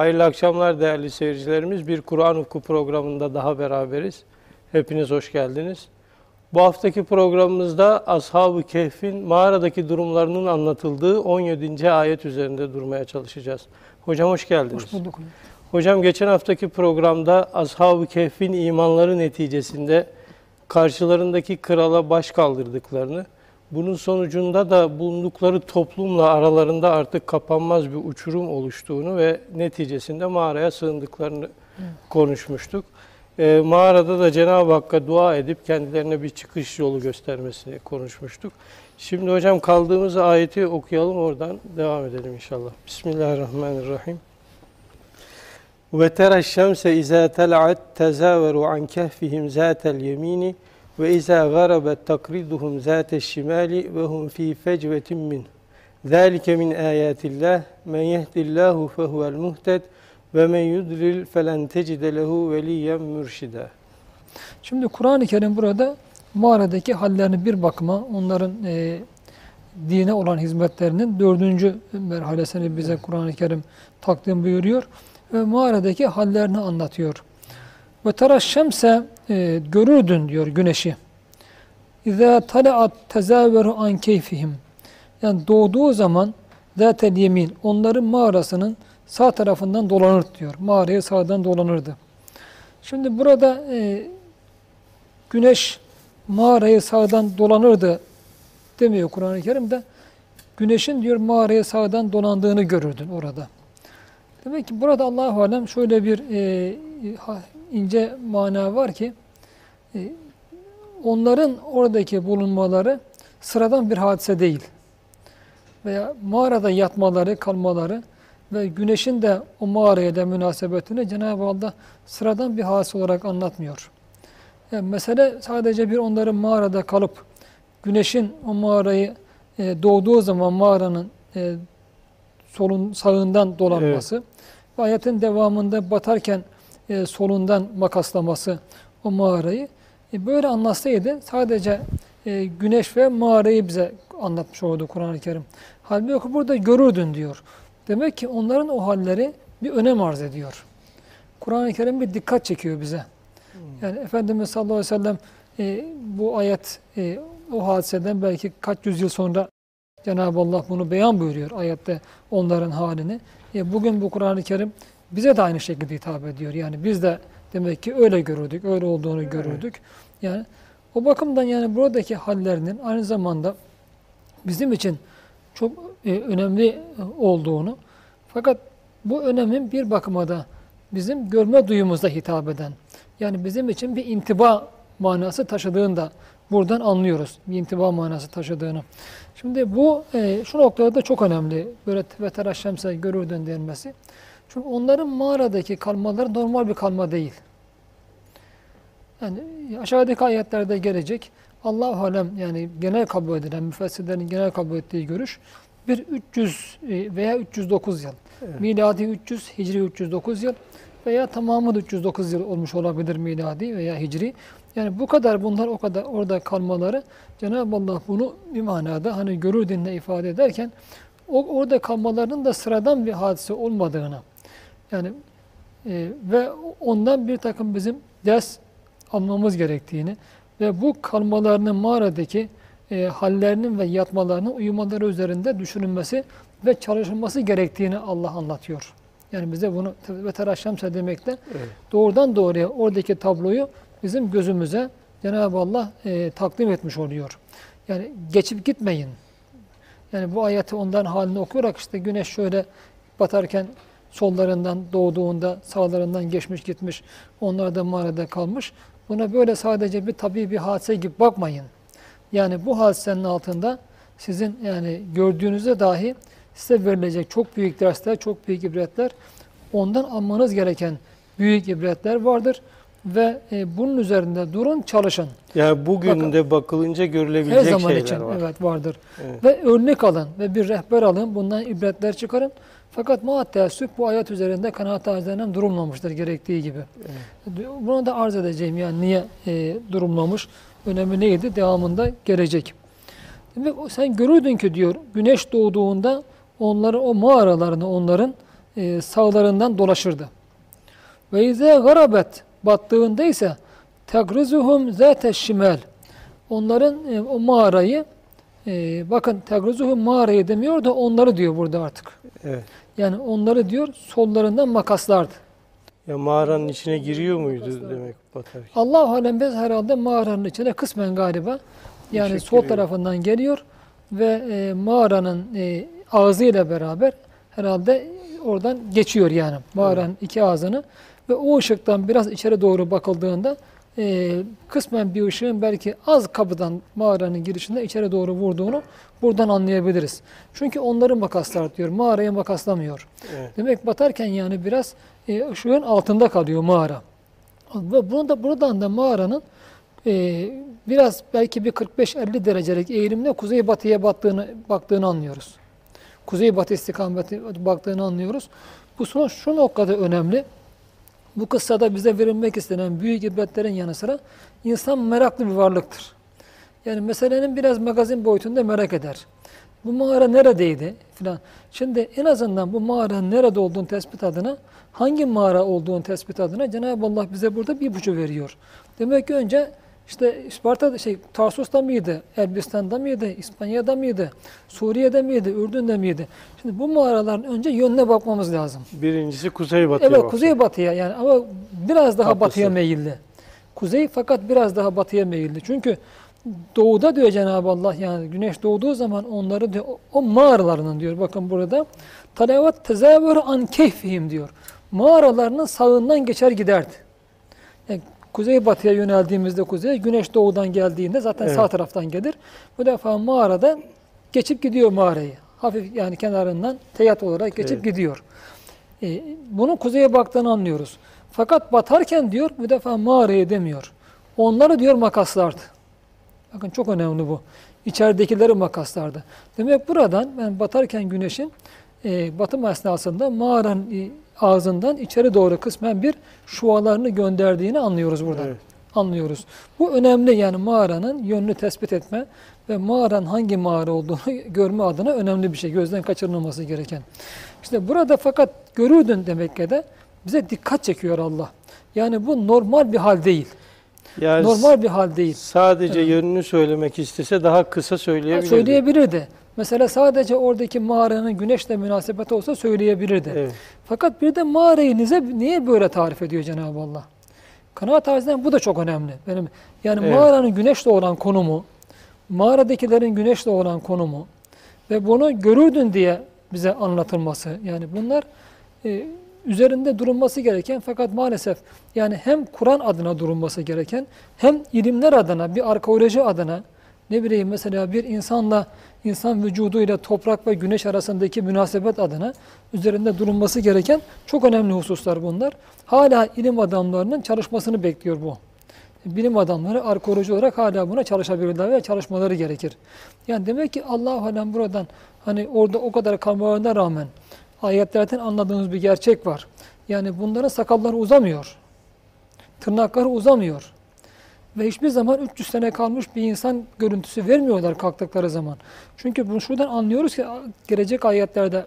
Hayırlı akşamlar değerli seyircilerimiz. Bir Kur'an Ufku programında daha beraberiz. Hepiniz hoş geldiniz. Bu haftaki programımızda Ashab-ı Kehf'in mağaradaki durumlarının anlatıldığı 17. ayet üzerinde durmaya çalışacağız. Hocam hoş geldiniz. Hoş bulduk. Hocam geçen haftaki programda Ashab-ı Kehf'in imanları neticesinde karşılarındaki krala baş kaldırdıklarını, bunun sonucunda da bulundukları toplumla aralarında artık kapanmaz bir uçurum oluştuğunu ve neticesinde mağaraya sığındıklarını konuşmuştuk. E, mağarada da Cenab-ı Hakk'a dua edip kendilerine bir çıkış yolu göstermesini konuşmuştuk. Şimdi hocam kaldığımız ayeti okuyalım oradan devam edelim inşallah. Bismillahirrahmanirrahim. Ve tera şemse izâ tel'at tezâveru an kehfihim zâtel yemini ve izâ garabet takriduhum zâteş şimali ve hum fî fecvetin min. Zâlike min âyâtillah men yehdillâhu fehuvel muhted ve men yudlil felen tecide lehu veliyen mürşida. Şimdi Kur'an-ı Kerim burada mağaradaki hallerini bir bakıma onların e, dine olan hizmetlerinin dördüncü merhalesini bize Kur'an-ı Kerim takdim buyuruyor ve mağaradaki hallerini anlatıyor. Ve tara şemse e, görürdün diyor güneşi. İzâ talaat tezâveru an keyfihim. Yani doğduğu zaman zaten yemin onların mağarasının sağ tarafından dolanır diyor. Mağaraya sağdan dolanırdı. Şimdi burada e, güneş mağarayı sağdan dolanırdı demiyor Kur'an-ı Kerim'de. Güneşin diyor mağaraya sağdan dolandığını görürdün orada. Demek ki burada Allah-u Alem şöyle bir e, ince mana var ki e, onların oradaki bulunmaları sıradan bir hadise değil. Veya mağarada yatmaları, kalmaları ve güneşin de o mağaraya da münasebetini Cenab-ı Allah sıradan bir hadise olarak anlatmıyor. Yani mesele sadece bir onların mağarada kalıp güneşin o mağarayı e, doğduğu zaman mağaranın e, solun sağından dolanması evet. ve ayetin devamında batarken e, solundan makaslaması o mağarayı e, böyle anlatsaydı sadece e, güneş ve mağarayı bize anlatmış oldu Kur'an-ı Kerim. Halbuki burada görürdün diyor. Demek ki onların o halleri bir önem arz ediyor. Kur'an-ı Kerim bir dikkat çekiyor bize. Hmm. Yani Efendimiz sallallahu aleyhi ve sellem e, bu ayet e, o hadiseden belki kaç yüzyıl sonra Cenab-ı Allah bunu beyan buyuruyor ayette onların halini. E, bugün bu Kur'an-ı Kerim bize de aynı şekilde hitap ediyor. Yani biz de demek ki öyle görürdük, öyle olduğunu evet. görürdük. Yani o bakımdan yani buradaki hallerinin aynı zamanda bizim için çok e, önemli olduğunu fakat bu önemin bir bakıma da bizim görme duyumuzda hitap eden yani bizim için bir intiba manası taşıdığını da buradan anlıyoruz. Bir intiba manası taşıdığını. Şimdi bu e, şu noktada da çok önemli. Böyle ve teraşşemse görürdün denmesi. Çünkü onların mağaradaki kalmaları normal bir kalma değil. Yani aşağıdaki ayetlerde gelecek. Allah alem yani genel kabul edilen müfessirlerin genel kabul ettiği görüş bir 300 e, veya 309 yıl. Evet. Miladi 300, Hicri 309 yıl veya tamamı da 309 yıl olmuş olabilir miladi veya hicri. Yani bu kadar bunlar o kadar orada kalmaları Cenab-ı Allah bunu bir manada hani görür dinle ifade ederken o, orada kalmalarının da sıradan bir hadise olmadığını yani e, ve ondan bir takım bizim ders almamız gerektiğini ve bu kalmalarının mağaradaki e, hallerinin ve yatmalarının uyumaları üzerinde düşünülmesi ve çalışılması gerektiğini Allah anlatıyor. Yani bize bunu ve teraşşamse demekle evet. doğrudan doğruya oradaki tabloyu bizim gözümüze Cenab-ı Allah e, takdim etmiş oluyor. Yani geçip gitmeyin. Yani bu ayeti ondan halini okuyarak işte güneş şöyle batarken sollarından doğduğunda sağlarından geçmiş gitmiş. Onlar da mağarada kalmış. Buna böyle sadece bir tabii bir hadise gibi bakmayın. Yani bu hadisenin altında sizin yani gördüğünüzde dahi size verilecek çok büyük dersler, çok büyük ibretler, ondan almanız gereken büyük ibretler vardır ve e, bunun üzerinde durun, çalışın. Yani bugün Bakın, de bakılınca görülebilecek her zaman şeyler için, var. Evet vardır. Evet. Ve örnek alın ve bir rehber alın, bundan ibretler çıkarın. Fakat teessüp bu ayet üzerinde kanaat tarzlarından durulmamıştır gerektiği gibi. Evet. Bunu da arz edeceğim yani niye e, durulmamış, önemi neydi devamında gelecek. Demek sen görürdün ki diyor güneş doğduğunda onları o mağaralarını onların e, sağlarından dolaşırdı. Ve izâ garabet battığında ise tegrizuhum zâte şimal. Onların e, o mağarayı e, bakın tegrizuhum mağarayı demiyor da onları diyor burada artık. Evet. Yani onları diyor sollarından makaslardı. Ya mağaranın içine giriyor muydu demek batarken? Allah alem biz herhalde mağaranın içine kısmen galiba yani Teşekkür sol tarafından geliyor ve e, mağaranın e, ağzıyla beraber herhalde oradan geçiyor yani mağaranın iki ağzını ve o ışıktan biraz içeri doğru bakıldığında e, kısmen bir ışığın belki az kapıdan mağaranın girişinde içeri doğru vurduğunu buradan anlayabiliriz. Çünkü onları makaslar diyor. Mağarayı makaslamıyor. Evet. Demek batarken yani biraz e, ışığın altında kalıyor mağara. Ve bunu da buradan da mağaranın e, biraz belki bir 45-50 derecelik eğilimle kuzey batıya battığını baktığını anlıyoruz. Kuzey batı istikameti baktığını anlıyoruz. Bu son şu noktada önemli. Bu kıssada bize verilmek istenen büyük ibretlerin yanı sıra insan meraklı bir varlıktır. Yani meselenin biraz magazin boyutunda merak eder. Bu mağara neredeydi filan. Şimdi en azından bu mağaranın nerede olduğunu tespit adına hangi mağara olduğunu tespit adına Cenab-ı Allah bize burada bir ipucu veriyor. Demek ki önce işte Isparta şey Tarsus'ta mıydı? Elbistan'da mıydı? İspanya'da mıydı? Suriye'de miydi? Ürdün'de miydi? Şimdi bu mağaraların önce yönüne bakmamız lazım. Birincisi kuzeybatıya Evet kuzeybatıya yani ama biraz daha Haklısın. batıya meyilli. Kuzey fakat biraz daha batıya meyilli. Çünkü doğuda diyor Cenab-ı Allah yani güneş doğduğu zaman onları diyor o, mağaralarının diyor bakın burada talavat tezavür an keyfihim diyor. Mağaralarının sağından geçer giderdi. Yani kuzey batıya yöneldiğimizde kuzey güneş doğudan geldiğinde zaten Evet. sağ taraftan gelir. Bu defa mağarada geçip gidiyor mağarayı. Hafif yani kenarından teyat olarak geçip Evet. gidiyor. E, bunun kuzeye baktığını anlıyoruz. Fakat batarken diyor bu defa mağarayı demiyor. Onları diyor makaslardı. Bakın çok önemli bu. İçeridekileri makaslardı. Demek buradan ben batarken güneşin e, batım esnasında mağaranın e, ağzından içeri doğru kısmen bir şualarını gönderdiğini anlıyoruz buradan. Evet. Anlıyoruz. Bu önemli yani mağaranın yönünü tespit etme ve mağaranın hangi mağara olduğunu görme adına önemli bir şey. Gözden kaçırılmaması gereken. İşte burada fakat görürdün demek ki de bize dikkat çekiyor Allah. Yani bu normal bir hal değil. Yani Normal bir hal değil. sadece yönünü söylemek istese daha kısa Ha, söyleyebilirdi. Mesela sadece oradaki mağaranın güneşle münasebeti olsa söyleyebilirdi. Evet. Fakat bir de mağarayı nize, niye böyle tarif ediyor Cenab-ı Allah? Kanaat tarihinden bu da çok önemli. Benim yani Evet. mağaranın güneşle olan konumu, mağaradakilerin güneşle olan konumu ve bunu görürdün diye bize anlatılması. Yani bunlar e, üzerinde durulması gereken fakat maalesef yani hem Kur'an adına durulması gereken hem ilimler adına bir arkeoloji adına ne bileyim mesela bir insanla insan vücuduyla toprak ve güneş arasındaki münasebet adına üzerinde durulması gereken çok önemli hususlar bunlar. Hala ilim adamlarının çalışmasını bekliyor bu. Bilim adamları arkeoloji olarak hala buna çalışabilirler ve çalışmaları gerekir. Yani demek ki Allah alem buradan hani orada o kadar kalmalarına rağmen ayetlerden anladığımız bir gerçek var. Yani bunların sakalları uzamıyor. Tırnakları uzamıyor. Ve hiçbir zaman 300 sene kalmış bir insan görüntüsü vermiyorlar kalktıkları zaman. Çünkü bunu şuradan anlıyoruz ki gelecek ayetlerde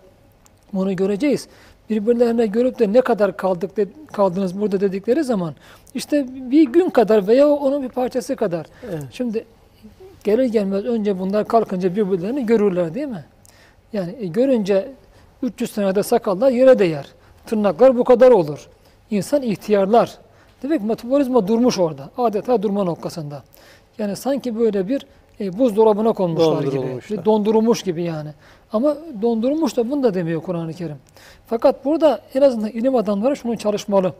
bunu göreceğiz. Birbirlerine görüp de ne kadar kaldık de, kaldınız burada dedikleri zaman işte bir gün kadar veya onun bir parçası kadar. Evet. Şimdi gelir gelmez önce bunlar kalkınca birbirlerini görürler değil mi? Yani e, görünce 300 senede sakallar yere değer. Tırnaklar bu kadar olur. İnsan ihtiyarlar. Demek ki metabolizma durmuş orada. Adeta durma noktasında. Yani sanki böyle bir e, buzdolabına konmuşlar gibi. Dondurulmuş gibi yani. Ama dondurulmuş da bunu da demiyor Kur'an-ı Kerim. Fakat burada en azından ilim adamları şunu çalışmalı.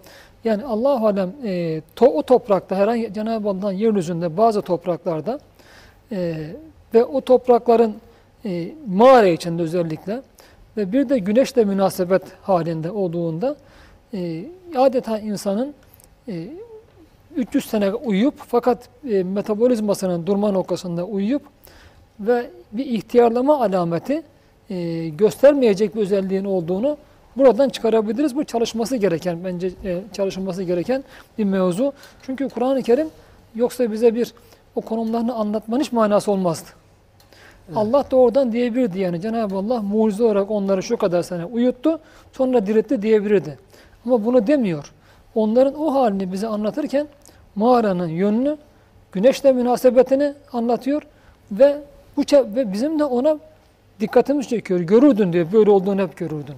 Yani Allah alem e, to, o toprakta herhangi Cenab-ı Allah'ın yeryüzünde bazı topraklarda e, ve o toprakların e, mağara içinde özellikle ve bir de güneşle münasebet halinde olduğunda e, adeta insanın 300 sene uyuyup fakat e, metabolizmasının durma noktasında uyuyup ve bir ihtiyarlama alameti e, göstermeyecek bir özelliğin olduğunu buradan çıkarabiliriz. Bu çalışması gereken, bence e, çalışılması gereken bir mevzu. Çünkü Kur'an-ı Kerim yoksa bize bir o konumlarını anlatmanın hiç manası olmazdı. Allah da oradan diyebilirdi yani Cenab-ı Allah mucize olarak onları şu kadar sene uyuttu sonra diriltti diyebilirdi. Ama bunu demiyor. Onların o halini bize anlatırken mağaranın yönünü, güneşle münasebetini anlatıyor ve bu ve bizim de ona dikkatimiz çekiyor. Görürdün diyor. Böyle olduğunu hep görürdün.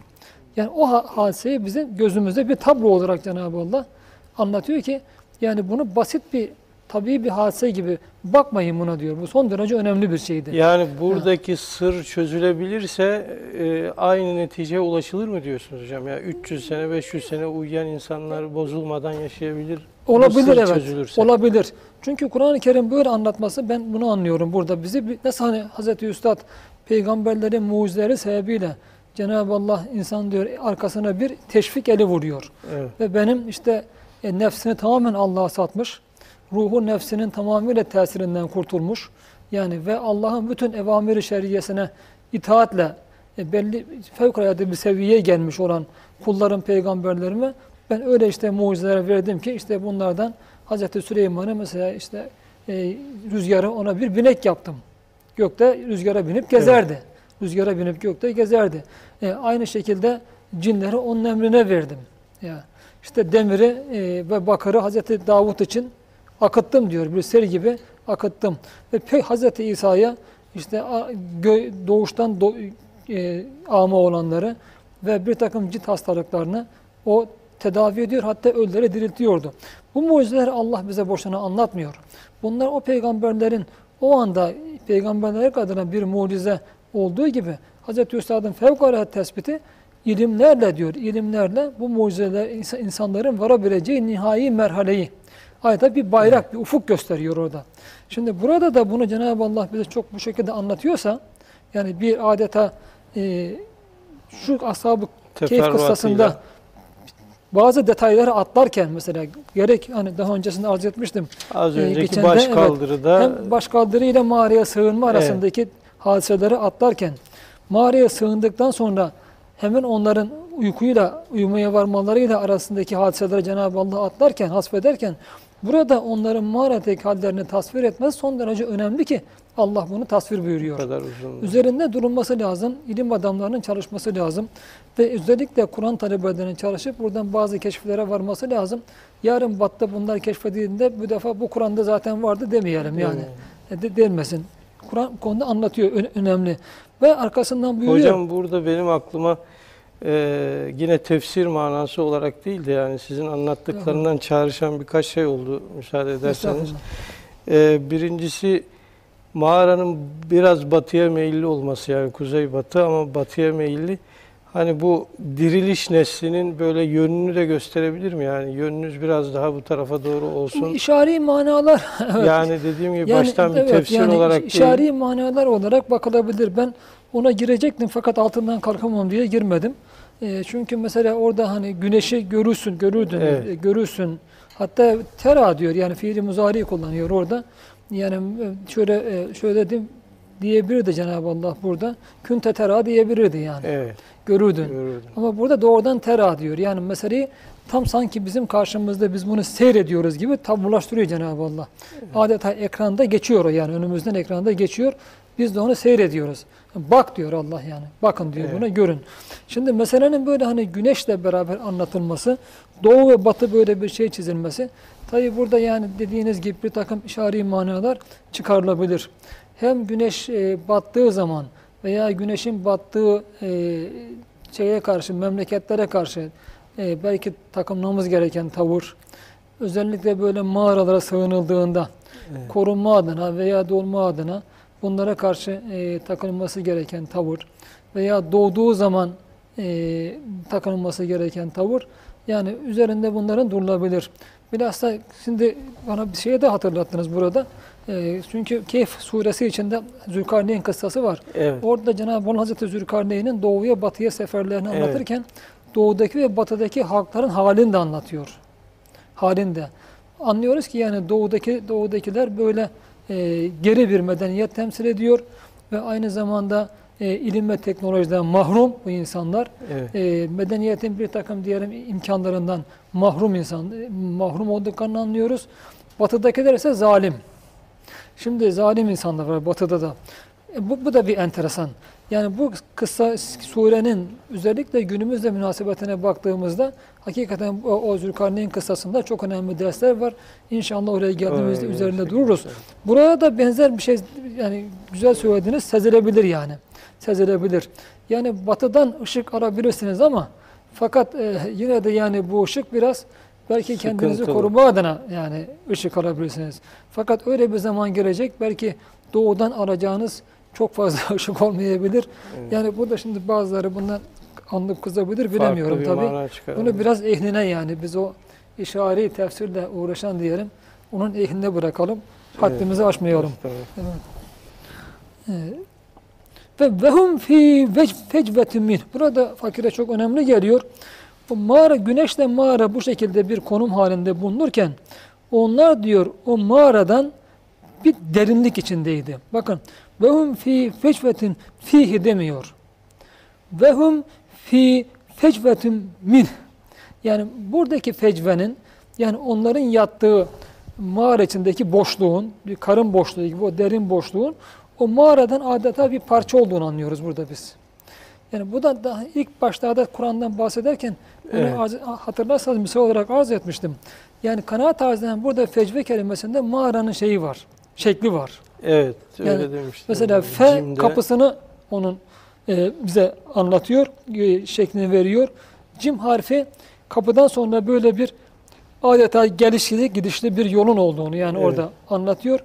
Yani o ha- hadiseyi bizim gözümüzde bir tablo olarak Cenab-ı Allah anlatıyor ki yani bunu basit bir tabii bir hadise gibi bakmayın buna diyor. Bu son derece önemli bir şeydi. Yani buradaki sır çözülebilirse e, aynı neticeye ulaşılır mı diyorsunuz hocam? Ya 300 sene 500 sene uyuyan insanlar bozulmadan yaşayabilir. Olabilir evet. çözülürse. Olabilir. Çünkü Kur'an-ı Kerim böyle anlatması ben bunu anlıyorum burada. Bizi bir- nasıl hani Hazreti Üstad peygamberlerin mucizeleri sebebiyle Cenab-ı Allah insan diyor arkasına bir teşvik eli vuruyor. Evet. Ve benim işte e, nefsini tamamen Allah'a satmış. Ruhu nefsinin tamamıyla tesirinden kurtulmuş. Yani ve Allah'ın bütün evamiri şeriyesine itaatle e, belli fevkalade bir seviyeye gelmiş olan kulların peygamberlerime ben öyle işte mucizeler verdim ki işte bunlardan Hazreti Süleyman'ı mesela işte e, rüzgarı ona bir binek yaptım. Gökte rüzgara binip gezerdi. Rüzgara binip gökte gezerdi. E, aynı şekilde cinleri onun emrine verdim. Ya işte demiri e, ve bakırı Hazreti Davut için akıttım diyor. Bir sel gibi akıttım. Ve pek Hazreti İsa'ya işte doğuştan do- e, ama olanları ve bir takım cilt hastalıklarını o tedavi ediyor hatta ölüleri diriltiyordu. Bu mucizeleri Allah bize boşuna anlatmıyor. Bunlar o peygamberlerin o anda peygamberler adına bir mucize olduğu gibi Hz. Üstad'ın fevkalade tespiti ilimlerle diyor, ilimlerle bu mucizeler ins- insanların varabileceği nihai merhaleyi ayda bir bayrak, bir ufuk gösteriyor orada. Şimdi burada da bunu Cenab-ı Allah bize çok bu şekilde anlatıyorsa yani bir adeta e, şu ashab-ı keyif kıssasında bazı detayları atlarken mesela gerek hani daha öncesinde arz etmiştim. Az Ee, önceki de, baş evet, kaldırıda Hem başkaldırı ile mağaraya sığınma Evet. arasındaki hadiseleri atlarken mağaraya sığındıktan sonra hemen onların uykuyla, uyumaya varmalarıyla arasındaki hadiseleri Cenab-ı Allah atlarken, hasfederken burada onların mağaradaki hallerini tasvir etmesi son derece önemli ki Allah bunu tasvir bu buyuruyor. kadar uzun. Üzerinde durulması lazım, ilim adamlarının çalışması lazım ve özellikle Kur'an talebelerinin çalışıp buradan bazı keşiflere varması lazım. Yarın batta bunlar keşfedildiğinde bu defa bu Kur'an'da zaten vardı demeyelim yani. E, De, denmesin. Kur'an konuda anlatıyor önemli. Ve arkasından buyuruyor. Hocam burada benim aklıma e, yine tefsir manası olarak değil de yani sizin anlattıklarından çağrışan birkaç şey oldu müsaade ederseniz. E, birincisi mağaranın biraz batıya meyilli olması yani kuzey batı ama batıya meyilli. Hani bu diriliş neslinin böyle yönünü de gösterebilir mi? Yani yönünüz biraz daha bu tarafa doğru olsun. işari manalar evet. Yani dediğim gibi Yani baştan bir evet, tefsir yani olarak değil. işari manalar olarak bakılabilir. Ben ona girecektim fakat altından kalkamam diye girmedim. E, çünkü mesela orada hani güneşi görürsün, görürdün, Evet. e, görürsün. Hatta tera diyor yani fiili muzari kullanıyor orada. Yani e, şöyle e, şöyle dedim diyebilirdi Cenab-ı Allah burada. Künte tera diyebilirdi yani. Evet, Görürdün. görürdüm. Ama burada doğrudan tera diyor. Yani meseleyi tam sanki bizim karşımızda biz bunu seyrediyoruz gibi tablolaştırıyor Cenab-ı Allah. Adeta ekranda geçiyor yani önümüzden ekranda geçiyor. Biz de onu seyrediyoruz. Bak diyor Allah yani. Bakın diyor Evet. buna görün. Şimdi meselenin böyle hani güneşle beraber anlatılması, doğu ve batı böyle bir şey çizilmesi. Tabi burada yani dediğiniz gibi bir takım işari manalar çıkarılabilir. Hem güneş e, battığı zaman veya güneşin battığı e, şeye karşı, memleketlere karşı e, belki takımlamamız gereken tavır, özellikle böyle mağaralara sığınıldığında Evet. korunma adına veya dolma adına bunlara karşı e, takılması gereken tavır veya doğduğu zaman e, takılması gereken tavır yani üzerinde bunların durulabilir. Bilhassa şimdi bana bir şeye de hatırlattınız burada. E, çünkü Kehf suresi içinde Zülkarneyn kıssası var. Evet. Orada Cenab-ı Allah Hazreti Zülkarneyn'in doğuya batıya seferlerini Evet. anlatırken doğudaki ve batıdaki halkların halini de anlatıyor. Halinde. Anlıyoruz ki yani doğudaki doğudakiler böyle e, geri bir medeniyet temsil ediyor ve aynı zamanda e, ilim ve teknolojiden mahrum bu insanlar. Evet. E, medeniyetin bir takım diyelim imkanlarından mahrum insan mahrum olduklarını anlıyoruz. Batıdakiler ise zalim. Şimdi zalim insanlar var batıda da. E, Bu, bu da bir enteresan. Yani bu kısa surenin özellikle günümüzle münasebetine baktığımızda hakikaten o, o Zülkarneyn kıssasında çok önemli dersler var. İnşallah oraya geldiğimizde Aynen, üzerinde dururuz. Burada da benzer bir şey yani güzel söylediğiniz sezilebilir yani. Sezilebilir. Yani batıdan ışık alabilirsiniz ama fakat e, yine de yani bu ışık biraz belki kendinizi Sıkıntılı. koruma adına yani ışık alabilirsiniz. Fakat öyle bir zaman gelecek belki doğudan alacağınız çok fazla ışık olmayabilir. Evet. Yani bu da şimdi bazıları bundan anlık kızabilir bilemiyorum çıkaralım. Bunu biraz ehline yani biz o işari tefsirle uğraşan diyelim. Onun ehline bırakalım. Haddimizi aşmayalım. Evet. Ee, Ve vehum fi fecvetin min. Burada fakire çok önemli geliyor. Bu mağara, güneşle mağara bu şekilde bir konum halinde bulunurken onlar diyor o mağaradan bir derinlik içindeydi. Bakın vehum fi fecvetin fihi demiyor. Vehum fi fecvetin min. Yani buradaki fecvenin yani onların yattığı mağara içindeki boşluğun, bir karın boşluğu gibi o derin boşluğun o mağaradan adeta bir parça olduğunu anlıyoruz burada biz. Yani bu da daha ilk başlarda Kur'an'dan bahsederken bunu Evet. arz- hatırlarsanız misal olarak arz etmiştim. Yani kanaat tarzından burada fecve kelimesinde mağaranın şeyi var, şekli var. Evet, öyle Yani demiştim. Mesela F Cimde- kapısını onun e, bize anlatıyor, e, şeklini veriyor. Cim harfi kapıdan sonra böyle bir adeta gelişli gidişli bir yolun olduğunu yani Evet. orada anlatıyor.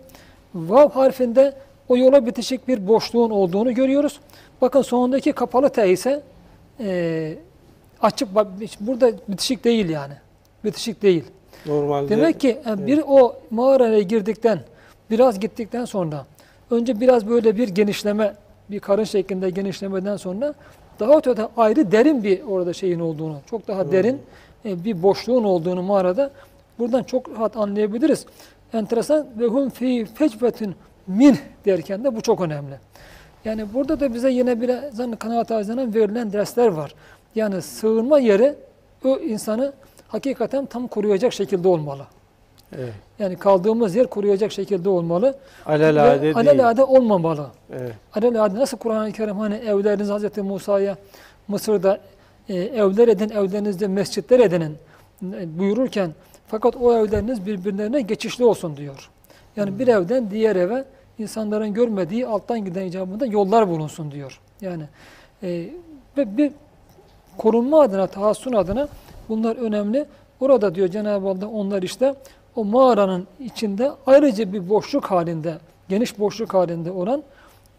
Vav harfinde o yola bitişik bir boşluğun olduğunu görüyoruz. Bakın sonundaki kapalı T ise e, açık burada bitişik değil yani. Bitişik değil. Normalde Demek ki yani bir o mağaraya girdikten, biraz gittikten sonra, önce biraz böyle bir genişleme, bir karın şeklinde genişlemeden sonra daha ötede ayrı derin bir orada şeyin olduğunu, çok daha derin e, bir boşluğun olduğunu mağarada buradan çok rahat anlayabiliriz. Enteresan ve hum fi fecvetin min derken de bu çok önemli. Yani burada da bize yine bir zan kanaat ağzından verilen dersler var. Yani sığınma yeri o insanı hakikaten tam koruyacak şekilde olmalı. Evet, Yani kaldığımız yer koruyacak şekilde olmalı. alelade değil. alelade olmamalı. Evet, Alelade nasıl Kur'an-ı Kerim hani evleriniz Hz. Musa'ya Mısır'da e, evler edin, evlerinizde mescitler edinin e, buyururken fakat o evleriniz birbirlerine geçişli olsun diyor. Yani bir evden diğer eve insanların görmediği alttan giden icabında yollar bulunsun diyor. Yani e, ve bir korunma adına, tahassun adına bunlar önemli. Orada diyor Cenab-ı Allah onlar işte o mağaranın içinde ayrıca bir boşluk halinde, geniş boşluk halinde olan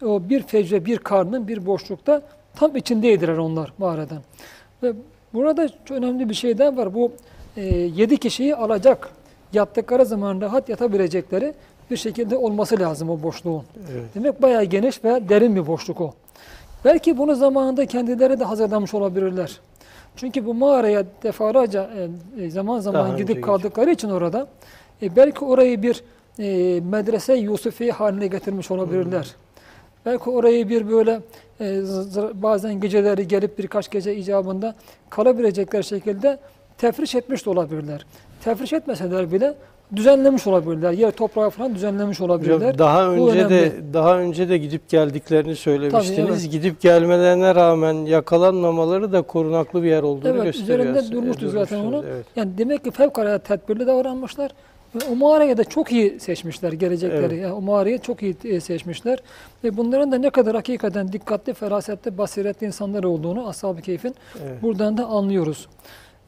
o bir fecre, bir karnın bir boşlukta tam içindeydiler onlar mağaradan. Ve burada çok önemli bir şey daha var. Bu e, yedi kişiyi alacak, yattıkları zaman rahat yatabilecekleri bir şekilde olması lazım o boşluğun. evet. Demek bayağı geniş ve derin bir boşluk o. Belki bunu zamanında kendileri de hazırlamış olabilirler. Çünkü bu mağaraya defalarca e, e, zaman zaman Daha gidip kaldıkları için orada e, belki orayı bir e, medrese Yusufi haline getirmiş olabilirler. Belki orayı bir böyle e, bazen geceleri gelip birkaç gece icabında kalabilecekler şekilde tefriş etmiş de olabilirler. Tefriş etmeseler bile düzenlemiş olabilirler. Yer toprağı falan düzenlemiş olabilirler. Daha Bu önce de daha önce de gidip geldiklerini söylemiştiniz. evet. Gidip gelmelerine rağmen yakalanmamaları da korunaklı bir yer olduğunu Evet, gösteriyor. üzerinde aslında. durmuştuk zaten onu. Evet. Yani demek ki fevkalade tedbirli davranmışlar. Ve o mağarayı da çok iyi seçmişler gelecekleri. Evet. Yani o mağarayı çok iyi e, seçmişler. Ve bunların da ne kadar hakikaten dikkatli, ferasetli, basiretli insanlar olduğunu Ashab-ı Keyf'in Evet. buradan da anlıyoruz.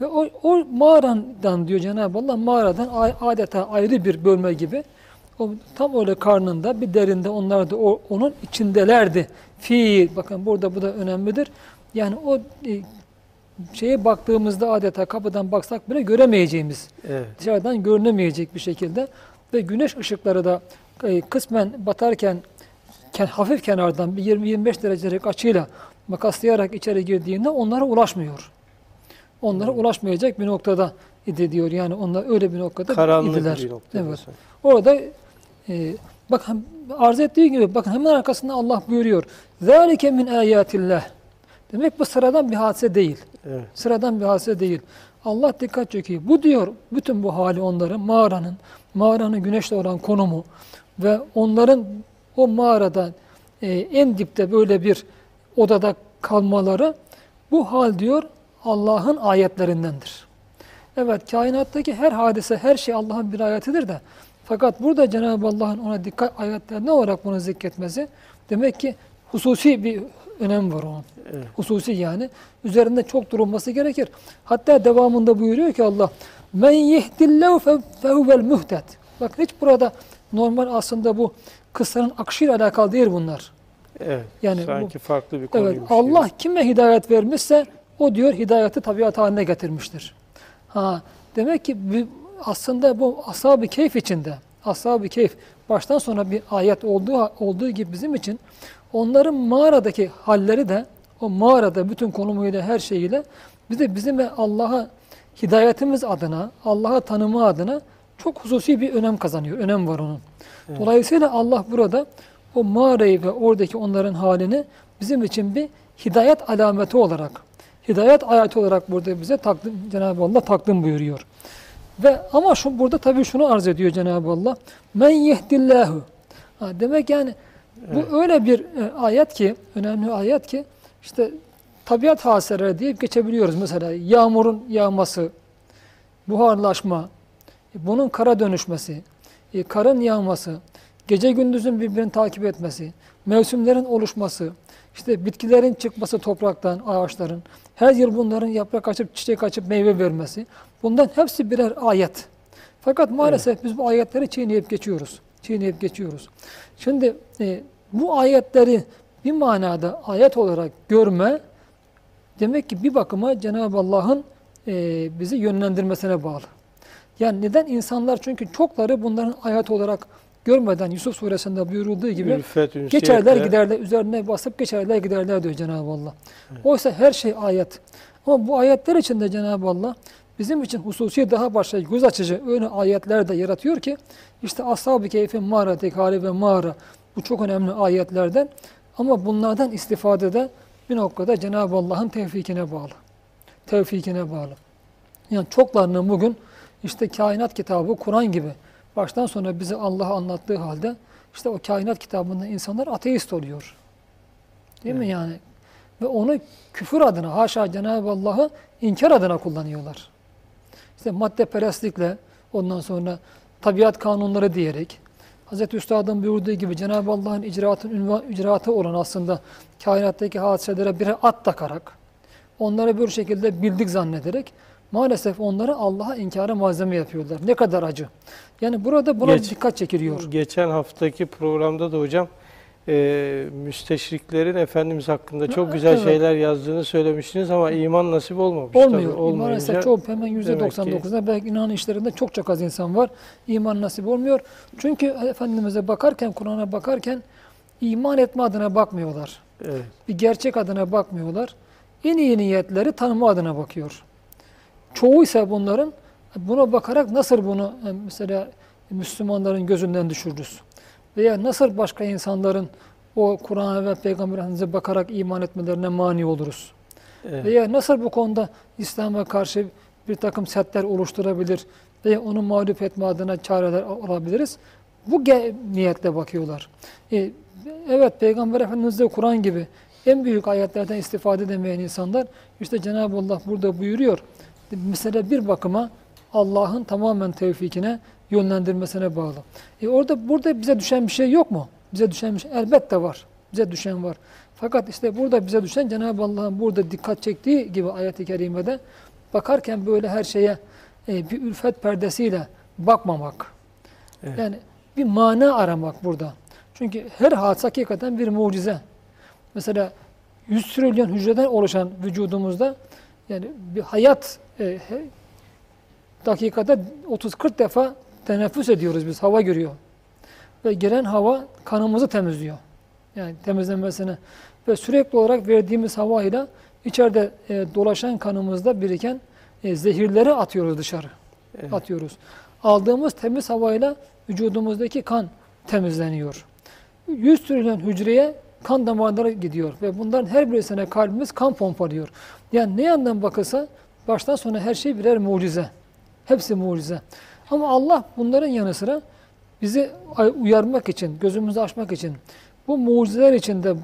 Ve o, o mağaradan diyor Cenab-ı Allah mağaradan adeta ayrı bir bölme gibi o tam öyle karnında bir derinde onlar da o, onun içindelerdi. Fi bakın burada bu da önemlidir. Yani o e, şeye baktığımızda adeta kapıdan baksak bile göremeyeceğimiz, Evet. dışarıdan görünemeyecek bir şekilde ve güneş ışıkları da e, kısmen batarken ken- hafif kenardan bir 20-25 derecelik açıyla makaslayarak içeri girdiğinde onlara ulaşmıyor onlara ulaşmayacak bir noktada idi diyor. Yani onlar öyle bir noktada Karanlık idiler. bir noktada. Evet. Mesela. Orada e, bak arz ettiği gibi bakın hemen arkasında Allah buyuruyor. Zalike min ayatillah. Demek bu sıradan bir hadise değil. Evet. Sıradan bir hadise değil. Allah dikkat çekiyor. Bu diyor bütün bu hali onların mağaranın, mağaranın güneşle olan konumu ve onların o mağarada e, en dipte böyle bir odada kalmaları bu hal diyor Allah'ın ayetlerindendir. Evet kainattaki her hadise, her şey Allah'ın bir ayetidir de fakat burada Cenab-ı Allah'ın ona dikkat ayetlerine olarak bunu zikretmesi demek ki hususi bir önem var onun. Evet. Hususi yani. Üzerinde çok durulması gerekir. Hatta devamında buyuruyor ki Allah Men yehdillahu fehuvel muhtet. Bak hiç burada normal aslında bu kıssanın akışıyla alakalı değil bunlar. Evet. Yani Sanki bu- farklı bir Evet konuymuş Allah gibi. kime hidayet vermişse o diyor hidayeti tabiat haline getirmiştir. Ha demek ki aslında bu ashab-ı keyif içinde ashab-ı keyif baştan sona bir ayet olduğu olduğu gibi bizim için onların mağaradaki halleri de o mağarada bütün konumuyla her şeyiyle bize bizim ve Allah'a hidayetimiz adına, Allah'a tanımı adına çok hususi bir önem kazanıyor. Önem var onun. Dolayısıyla Allah burada o mağarayı ve oradaki onların halini bizim için bir hidayet alameti olarak, hidayet ayeti olarak burada bize takdim, Cenab-ı Allah takdim buyuruyor. Ve ama şu burada tabii şunu arz ediyor Cenab-ı Allah. Men yehdillahu. Ha, demek yani bu öyle bir e, ayet ki, önemli ayet ki işte tabiat hadiseleri deyip geçebiliyoruz. Mesela yağmurun yağması, buharlaşma, e, bunun kara dönüşmesi, e, karın yağması, gece gündüzün birbirini takip etmesi, mevsimlerin oluşması, işte bitkilerin çıkması topraktan, ağaçların, her yıl bunların yaprak açıp çiçek açıp meyve vermesi. Bundan hepsi birer ayet. Fakat maalesef biz bu ayetleri çiğneyip geçiyoruz. Çiğneyip geçiyoruz. Şimdi e, bu ayetleri bir manada ayet olarak görme demek ki bir bakıma Cenab-ı Allah'ın e, bizi yönlendirmesine bağlı. Yani neden insanlar çünkü çokları bunların ayet olarak görmeden Yusuf suresinde buyurulduğu gibi geçerler giderler üzerine basıp geçerler giderler diyor Cenab-ı Allah. Oysa her şey ayet. Ama bu ayetler içinde Cenab-ı Allah bizim için hususi daha başka göz açıcı öyle ayetler de yaratıyor ki işte Ashab-ı Keyf'in mağara, tekari ve mağara bu çok önemli ayetlerden ama bunlardan istifade de bir noktada Cenab-ı Allah'ın tevfikine bağlı. Tevfikine bağlı. Yani çoklarının bugün işte kainat kitabı Kur'an gibi baştan sona bize Allah'ı anlattığı halde işte o kainat kitabında insanlar ateist oluyor. Değil mi yani? Ve onu küfür adına, haşa Cenab-ı Allah'ı inkar adına kullanıyorlar. İşte maddeperestlikle, ondan sonra tabiat kanunları diyerek, Hz. Üstad'ın buyurduğu gibi Cenab-ı Allah'ın icraatın icraatı olan aslında kainattaki hadiselere bir at takarak, onları bir şekilde bildik zannederek, maalesef onları Allah'a inkara malzeme yapıyorlar. Ne kadar acı. Yani burada buna Geç- dikkat çekiliyor. Geçen haftaki programda da hocam e, müsteşriklerin Efendimiz hakkında çok güzel Evet. şeyler yazdığını söylemiştiniz ama iman nasip olmamış. Olmuyor. Tabii, Maalesef çok hemen demek %99'da belki inan işlerinde çok çok az insan var. İman nasip olmuyor. Çünkü Efendimiz'e bakarken, Kur'an'a bakarken iman etme adına bakmıyorlar. Evet, Bir gerçek adına bakmıyorlar. En iyi niyetleri tanıma adına bakıyor. Çoğu ise bunların buna bakarak nasıl bunu e, mesela Müslümanların gözünden düşürürüz? Veya nasıl başka insanların o Kur'an'a ve Peygamber Efendimiz'e bakarak iman etmelerine mani oluruz? evet. Veya nasıl bu konuda İslam'a karşı bir takım setler oluşturabilir veya onu mağlup etme adına çareler alabiliriz. Bu niyetle bakıyorlar. E, evet Peygamber Efendimiz de Kur'an gibi en büyük ayetlerden istifade edemeyen insanlar işte Cenab-ı Allah burada buyuruyor. Mesela bir bakıma Allah'ın tamamen tevfikine yönlendirmesine bağlı. E orada burada bize düşen bir şey yok mu? Bize düşen bir şey elbette var. Bize düşen var. Fakat işte burada bize düşen Cenab-ı Allah'ın burada dikkat çektiği gibi ayet-i kerimede bakarken böyle her şeye e, bir ülfet perdesiyle bakmamak. Evet. Yani bir mana aramak burada. Çünkü her hadise hakikaten bir mucize. Mesela 100 trilyon hücreden oluşan vücudumuzda yani bir hayat e, he- dakikada 30-40 defa teneffüs ediyoruz biz. Hava giriyor. Ve giren hava kanımızı temizliyor. Yani temizlenmesine. Ve sürekli olarak verdiğimiz havayla içeride e, dolaşan kanımızda biriken e, zehirleri atıyoruz dışarı. Evet. Atıyoruz. Aldığımız temiz havayla vücudumuzdaki kan temizleniyor. 100 trilyon hücreye kan damarları gidiyor ve bunların her birisine kalbimiz kan pompalıyor. Yani ne yandan bakılsa baştan sona her şey birer mucize. Hepsi mucize. Ama Allah bunların yanı sıra bizi uyarmak için, gözümüzü açmak için bu mucizeler içinde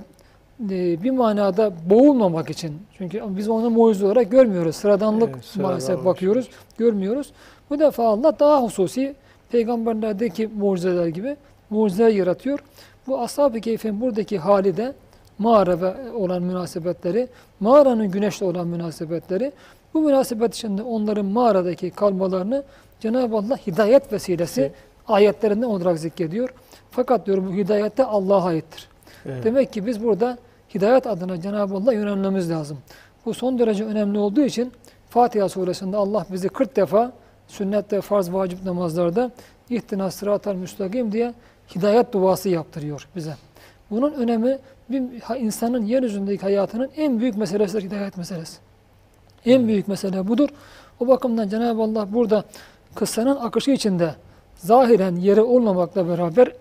e, bir manada boğulmamak için çünkü biz onu mucize olarak görmüyoruz. Sıradanlık Evet, maalesef olmuş. bakıyoruz, görmüyoruz. Bu defa Allah daha hususi peygamberlerdeki mucizeler gibi mucizeler yaratıyor. Bu ashab-ı keyfin buradaki hali de mağara ve olan münasebetleri, mağaranın güneşle olan münasebetleri, bu münasebet içinde onların mağaradaki kalmalarını Cenab-ı Allah hidayet vesilesi Evet. ayetlerinden olarak zikrediyor. Fakat diyor bu hidayet de Allah'a aittir. Evet. Demek ki biz burada hidayet adına Cenab-ı Allah yönelmemiz lazım. Bu son derece önemli olduğu için Fatiha suresinde Allah bizi 40 defa sünnette, farz, vacip namazlarda ihtina sıratal müstakim diye hidayet duası yaptırıyor bize. Bunun önemi bir insanın yeryüzündeki hayatının en büyük meselesidir hidayet meselesi. En büyük mesele budur. O bakımdan Cenab-ı Allah burada kıssanın akışı içinde zahiren yeri olmamakla beraber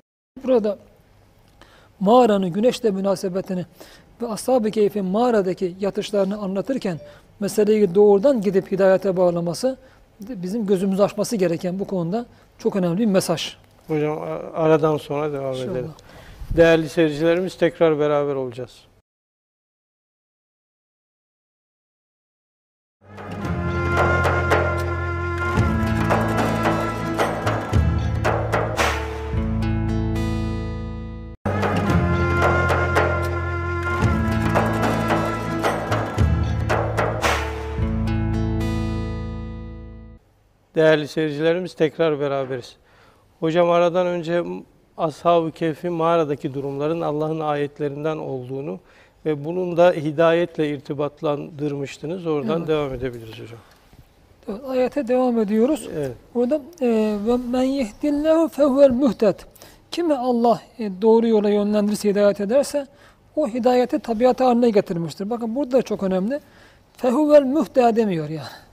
burada mağaranın güneşle münasebetini ve ashab-ı keyfin mağaradaki yatışlarını anlatırken meseleyi doğrudan gidip hidayete bağlaması bizim gözümüzü açması gereken bu konuda çok önemli bir mesaj. Hocam aradan sonra devam İnşallah. edelim. Değerli seyircilerimiz tekrar beraber olacağız. Değerli seyircilerimiz tekrar beraberiz. Hocam aradan önce Ashab-ı Kehf'in mağaradaki durumların Allah'ın ayetlerinden olduğunu ve bunun da hidayetle irtibatlandırmıştınız. Oradan Evet. devam edebiliriz hocam. Evet, ayete devam ediyoruz. Evet. Burada e, ve men yehdillahu fehuvel muhted. Kimi Allah e, doğru yola yönlendirirse, hidayet ederse o hidayeti tabiat haline getirmiştir. Bakın burada da çok önemli. Fehuvel muhte demiyor yani.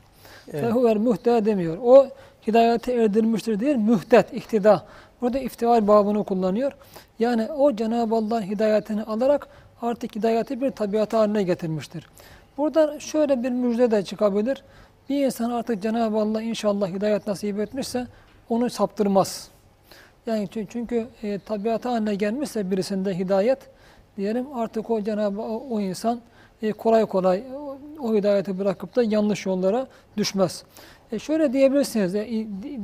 Evet. Fehuvel muhte demiyor. O hidayete erdirmiştir değil, mühtet, ihtida. Burada iftial babını kullanıyor. Yani o Cenab-ı Allah'ın hidayetini alarak artık hidayeti bir tabiat haline getirmiştir. Burada şöyle bir müjde de çıkabilir. Bir insan artık Cenab-ı Allah inşallah hidayet nasip etmişse onu saptırmaz. Yani çü- çünkü e, tabiata haline gelmişse birisinde hidayet diyelim artık o Cenab-ı o, o insan e, kolay kolay o, hidayeti bırakıp da yanlış yollara düşmez. E şöyle diyebilirsiniz, e,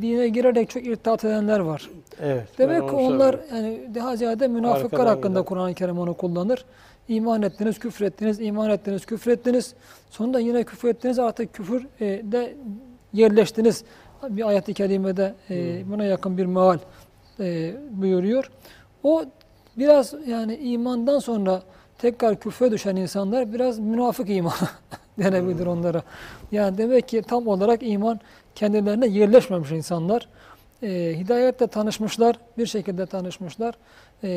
dine girerek çok irtidat edenler var. Evet. Demek ki onlar yani daha ziyade münafıklar Arkadan hakkında. Kur'an-ı Kerim onu kullanır. İman ettiniz, küfür ettiniz, iman ettiniz, küfür ettiniz. Sonunda yine küfür ettiniz artık küfür e, de yerleştiniz. Bir ayet-i kerimede e, buna yakın bir meal e, buyuruyor. O biraz yani imandan sonra tekrar küfre düşen insanlar biraz münafık iman denebilir onlara. Yani demek ki tam olarak iman kendilerine yerleşmemiş insanlar. E, hidayetle tanışmışlar, bir şekilde tanışmışlar. E,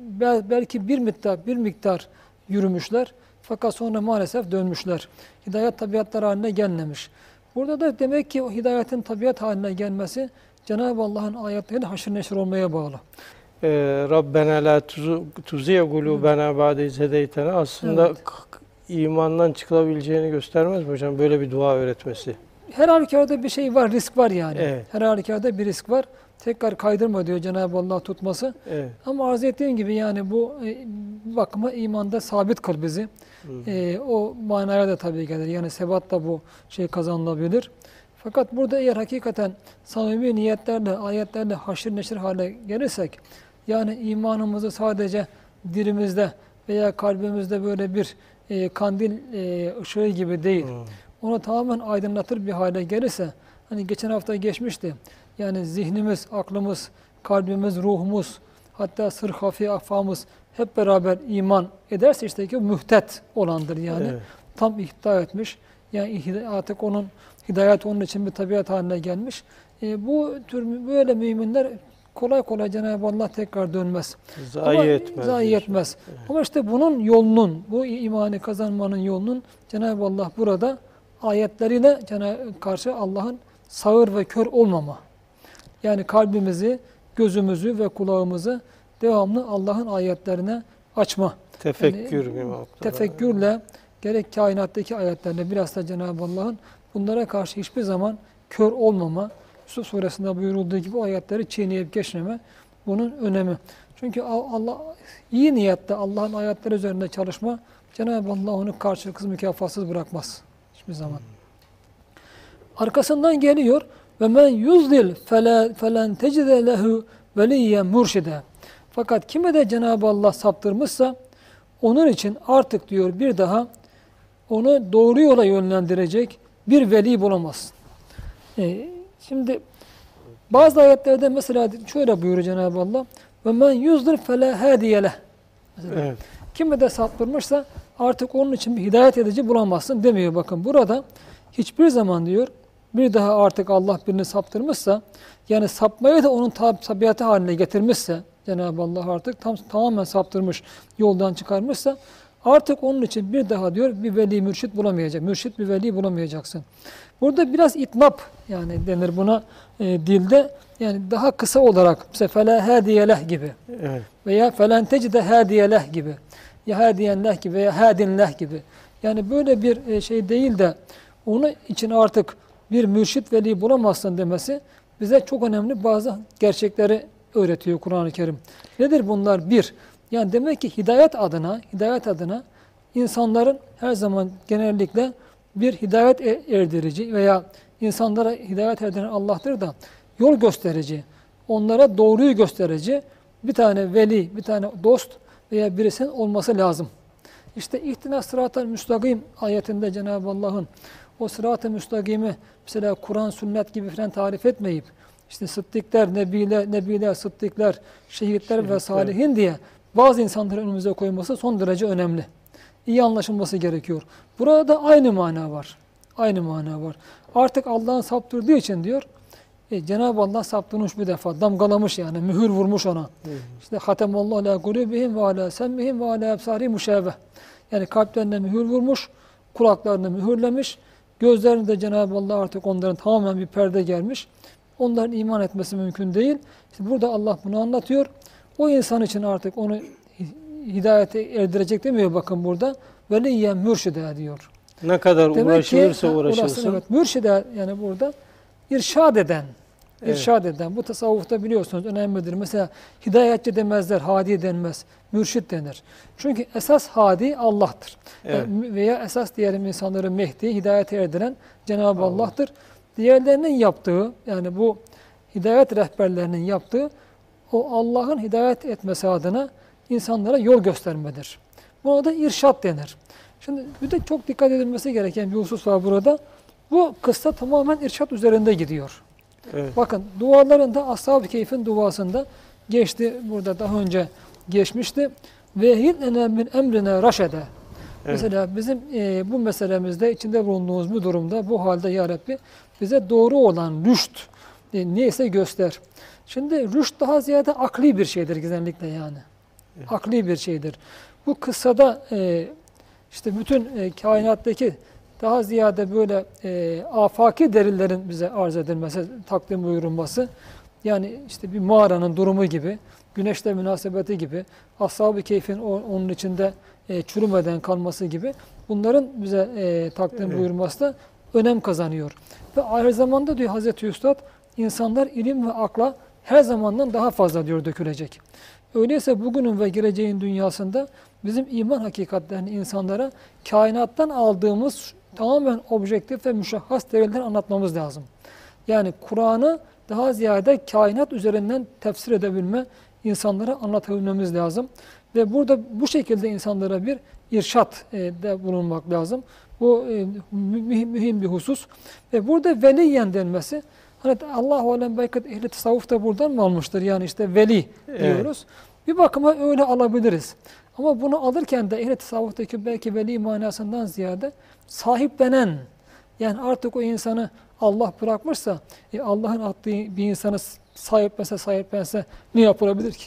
bel- belki bir miktar, bir miktar yürümüşler. Fakat sonra maalesef dönmüşler. Hidayet tabiatlar haline gelmemiş. Burada da demek ki o hidayetin tabiat haline gelmesi Cenab-ı Allah'ın ayetleriyle haşır neşir olmaya bağlı. Ee, Rabbena la tuziye gulubena ba'de iz hedeytena aslında Evet. imandan çıkılabileceğini göstermez mi hocam böyle bir dua öğretmesi? Her halükarda bir şey var, risk var yani. Evet. Her halükarda bir risk var. Tekrar kaydırma diyor Cenab-ı Allah tutması. Evet. Ama arz ettiğim gibi yani bu e, bir bakıma imanda sabit kıl bizi. Hı. E, o manaya da tabii gelir. Yani sebat da bu şey kazanılabilir. Fakat burada eğer hakikaten samimi niyetlerle, ayetlerle haşır neşir hale gelirsek, yani imanımızı sadece dilimizde veya kalbimizde böyle bir e, kandil e, ışığı gibi değil, Hı. onu tamamen aydınlatır bir hale gelirse, hani geçen hafta geçmişti, yani zihnimiz, aklımız, kalbimiz, ruhumuz, hatta sır hafi afamız hep beraber iman ederse işte ki mühtet olandır yani. Evet. Tam ihda etmiş. Yani artık onun hidayet onun için bir tabiat haline gelmiş. E, bu tür böyle müminler kolay kolay Cenab-ı Allah tekrar dönmez. Zayi Ama etmez. zayi diyorsun. etmez. Ama işte bunun yolunun, bu imanı kazanmanın yolunun Cenab-ı Allah burada ayetleriyle karşı Allah'ın sağır ve kör olmama. Yani kalbimizi, gözümüzü ve kulağımızı devamlı Allah'ın ayetlerine açma. Tefekkür Yani, bir noktada. Tefekkürle gerek kainattaki ayetlerle biraz da Cenab-ı Allah'ın bunlara karşı hiçbir zaman kör olmama, Yusuf suresinde buyurulduğu gibi o ayetleri çiğneyip geçmeme bunun önemi. Çünkü Al- Allah iyi niyetle Allah'ın ayetleri üzerinde çalışma Cenab-ı Allah onu karşılıksız mükafatsız bırakmaz hiçbir zaman. Arkasından geliyor ve men yuzdil felen tecide lehu veliyyen murşide. Fakat kime de Cenab-ı Allah saptırmışsa onun için artık diyor bir daha onu doğru yola yönlendirecek bir veli bulamazsın. Ee, şimdi bazı ayetlerde mesela şöyle buyuruyor Cenab-ı Allah ve men hadiye leh. Mesela Evet. Kime de saptırmışsa artık onun için bir hidayet edici bulamazsın demiyor. Bakın burada hiçbir zaman diyor bir daha artık Allah birini saptırmışsa yani sapmayı da onun tab tabiatı haline getirmişse Cenab-ı Allah artık tam, tamamen saptırmış yoldan çıkarmışsa artık onun için bir daha diyor bir veli mürşit bulamayacak. Mürşit bir veli bulamayacaksın. Burada biraz itnap yani denir buna e, dilde yani daha kısa olarak mesela fela hadiyeleh gibi Evet. veya felen tecide hadiyeleh gibi ya hadiyenleh gibi veya hadinleh gibi. Yani böyle bir e, şey değil de onun için artık bir mürşit veli bulamazsın demesi bize çok önemli bazı gerçekleri öğretiyor Kur'an-ı Kerim. Nedir bunlar? Bir, yani demek ki hidayet adına, hidayet adına insanların her zaman genellikle bir hidayet e- erdirici veya insanlara hidayet erdiren Allah'tır da yol gösterici, onlara doğruyu gösterici bir tane veli, bir tane dost veya birisinin olması lazım. İşte ihtina sıratel müstakim ayetinde Cenab-ı Allah'ın o sırat-ı müstakimi mesela Kur'an, sünnet gibi falan tarif etmeyip işte sıddıklar, nebiler, nebiler, sıddıklar, şehitler ve Şehitler. salihin diye bazı insanları önümüze koyması son derece önemli. İyi anlaşılması gerekiyor. Burada da aynı mana var. Aynı mana var. Artık Allah'ın saptırdığı için diyor, e, Cenab-ı Allah saptırmış bir defa, damgalamış yani, mühür vurmuş ona. İşte hatemallahu ala kulubihim ve ala semmihim ve ala ebsarihim müşeveh. Yani kalplerine mühür vurmuş, kulaklarını mühürlemiş, gözlerinde de Cenab-ı Allah artık onların tamamen bir perde gelmiş. Onların iman etmesi mümkün değil. İşte burada Allah bunu anlatıyor. O insan için artık onu hidayete erdirecek demiyor bakın burada. Veliyyen mürşide diyor. Ne kadar Demek uğraşılırsa ki, uğraşılsın. evet, mürşide yani burada irşad eden, Evet. irşad eden. Bu tasavvufta biliyorsunuz önemlidir. Mesela hidayetçi demezler, hadi denmez, mürşit denir. Çünkü esas hadi Allah'tır. Evet. Yani veya esas diyelim insanları Mehdi, hidayete erdiren Cenab-ı Allah. Allah'tır. Diğerlerinin yaptığı, yani bu hidayet rehberlerinin yaptığı, o Allah'ın hidayet etmesi adına insanlara yol göstermedir. Buna da irşat denir. Şimdi bir de çok dikkat edilmesi gereken bir husus var burada. Bu kıssa tamamen irşat üzerinde gidiyor. Evet. Bakın dualarında Ashab-ı Keyf'in duasında geçti burada daha önce geçmişti. Ve hillene min emrine raşede. Evet. Mesela bizim e, bu meselemizde içinde bulunduğumuz bu durumda bu halde ya Rabbi bize doğru olan rüşt e, neyse göster. Şimdi rüşt daha ziyade akli bir şeydir genellikle yani. Evet. Akli bir şeydir. Bu kıssada e, işte bütün e, kainattaki daha ziyade böyle e, afaki delillerin bize arz edilmesi, takdim buyurulması, yani işte bir mağaranın durumu gibi, güneşle münasebeti gibi, ashab-ı keyfin onun içinde e, çürümeden kalması gibi bunların bize e, takdim Evet. buyurması da önem kazanıyor. Ve aynı zamanda diyor Hazreti Üstad, insanlar ilim ve akla her zamandan daha fazla diyor dökülecek. Öyleyse bugünün ve geleceğin dünyasında bizim iman hakikatlerini insanlara kainattan aldığımız tamamen objektif ve müşahhas değerler anlatmamız lazım. Yani Kur'an'ı daha ziyade kainat üzerinden tefsir edebilme, insanlara anlatabilmemiz lazım. Ve burada bu şekilde insanlara bir irşat e, de bulunmak lazım. Bu e, mühim bir husus. Ve burada veliyen denmesi, hani Allah-u Alem belki ehli tasavvuf da buradan mı almıştır? Yani işte veli Evet. diyoruz. Bir bakıma öyle alabiliriz. Ama bunu alırken de ehli tasavvuftaki belki veli manasından ziyade sahiplenen, yani artık o insanı Allah bırakmışsa, e, Allah'ın attığı bir insanı sahiplense sahiplense ne yapılabilir ki?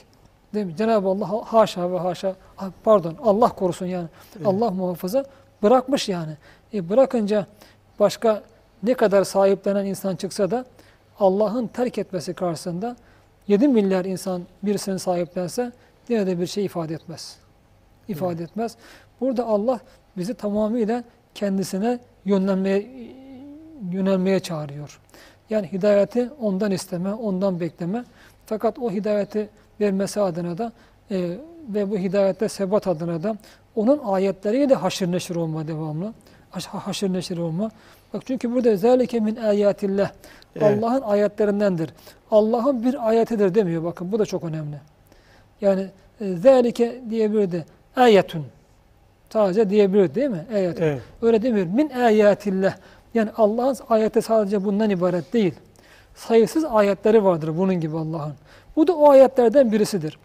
Değil mi? Cenab-ı Allah ha- haşa ve haşa, pardon Allah korusun yani, Evet. Allah muhafaza bırakmış yani. E, bırakınca başka ne kadar sahiplenen insan çıksa da Allah'ın terk etmesi karşısında 7 milyar insan birisini sahiplense yine de bir şey ifade etmez. İfade etmez. Burada Allah bizi tamamıyla kendisine yönlenmeye, yönelmeye çağırıyor. Yani hidayeti ondan isteme, ondan bekleme. Fakat o hidayeti vermesi adına da e, ve bu hidayette sebat adına da onun ayetleriyle haşır neşir olma devamlı. Haş- Haşır neşir olma. Bak çünkü burada zâlike min ayatillah. Evet. Allah'ın ayetlerindendir. Allah'ın bir ayetidir demiyor. Bakın bu da çok önemli. Yani e, zâlike diyebilirdi. Ayetun. Sadece diyebilir değil mi? Ayetun. Evet. Öyle demiyor. Min ayatillah. Yani Allah'ın ayeti sadece bundan ibaret değil. Sayısız ayetleri vardır bunun gibi Allah'ın. Bu da o ayetlerden birisidir.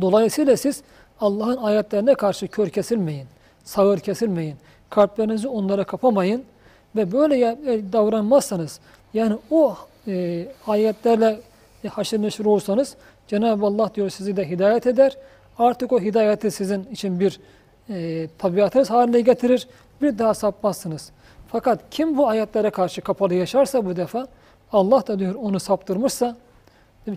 Dolayısıyla siz Allah'ın ayetlerine karşı kör kesilmeyin. Sağır kesilmeyin. Kalplerinizi onlara kapamayın. Ve böyle e, davranmazsanız yani o e, ayetlerle haşır neşir olursanız Cenab-ı Allah diyor sizi de hidayet eder. Artık o hidayeti sizin için bir e, tabiatınız haline getirir. Bir daha sapmazsınız. Fakat kim bu ayetlere karşı kapalı yaşarsa bu defa Allah da diyor onu saptırmışsa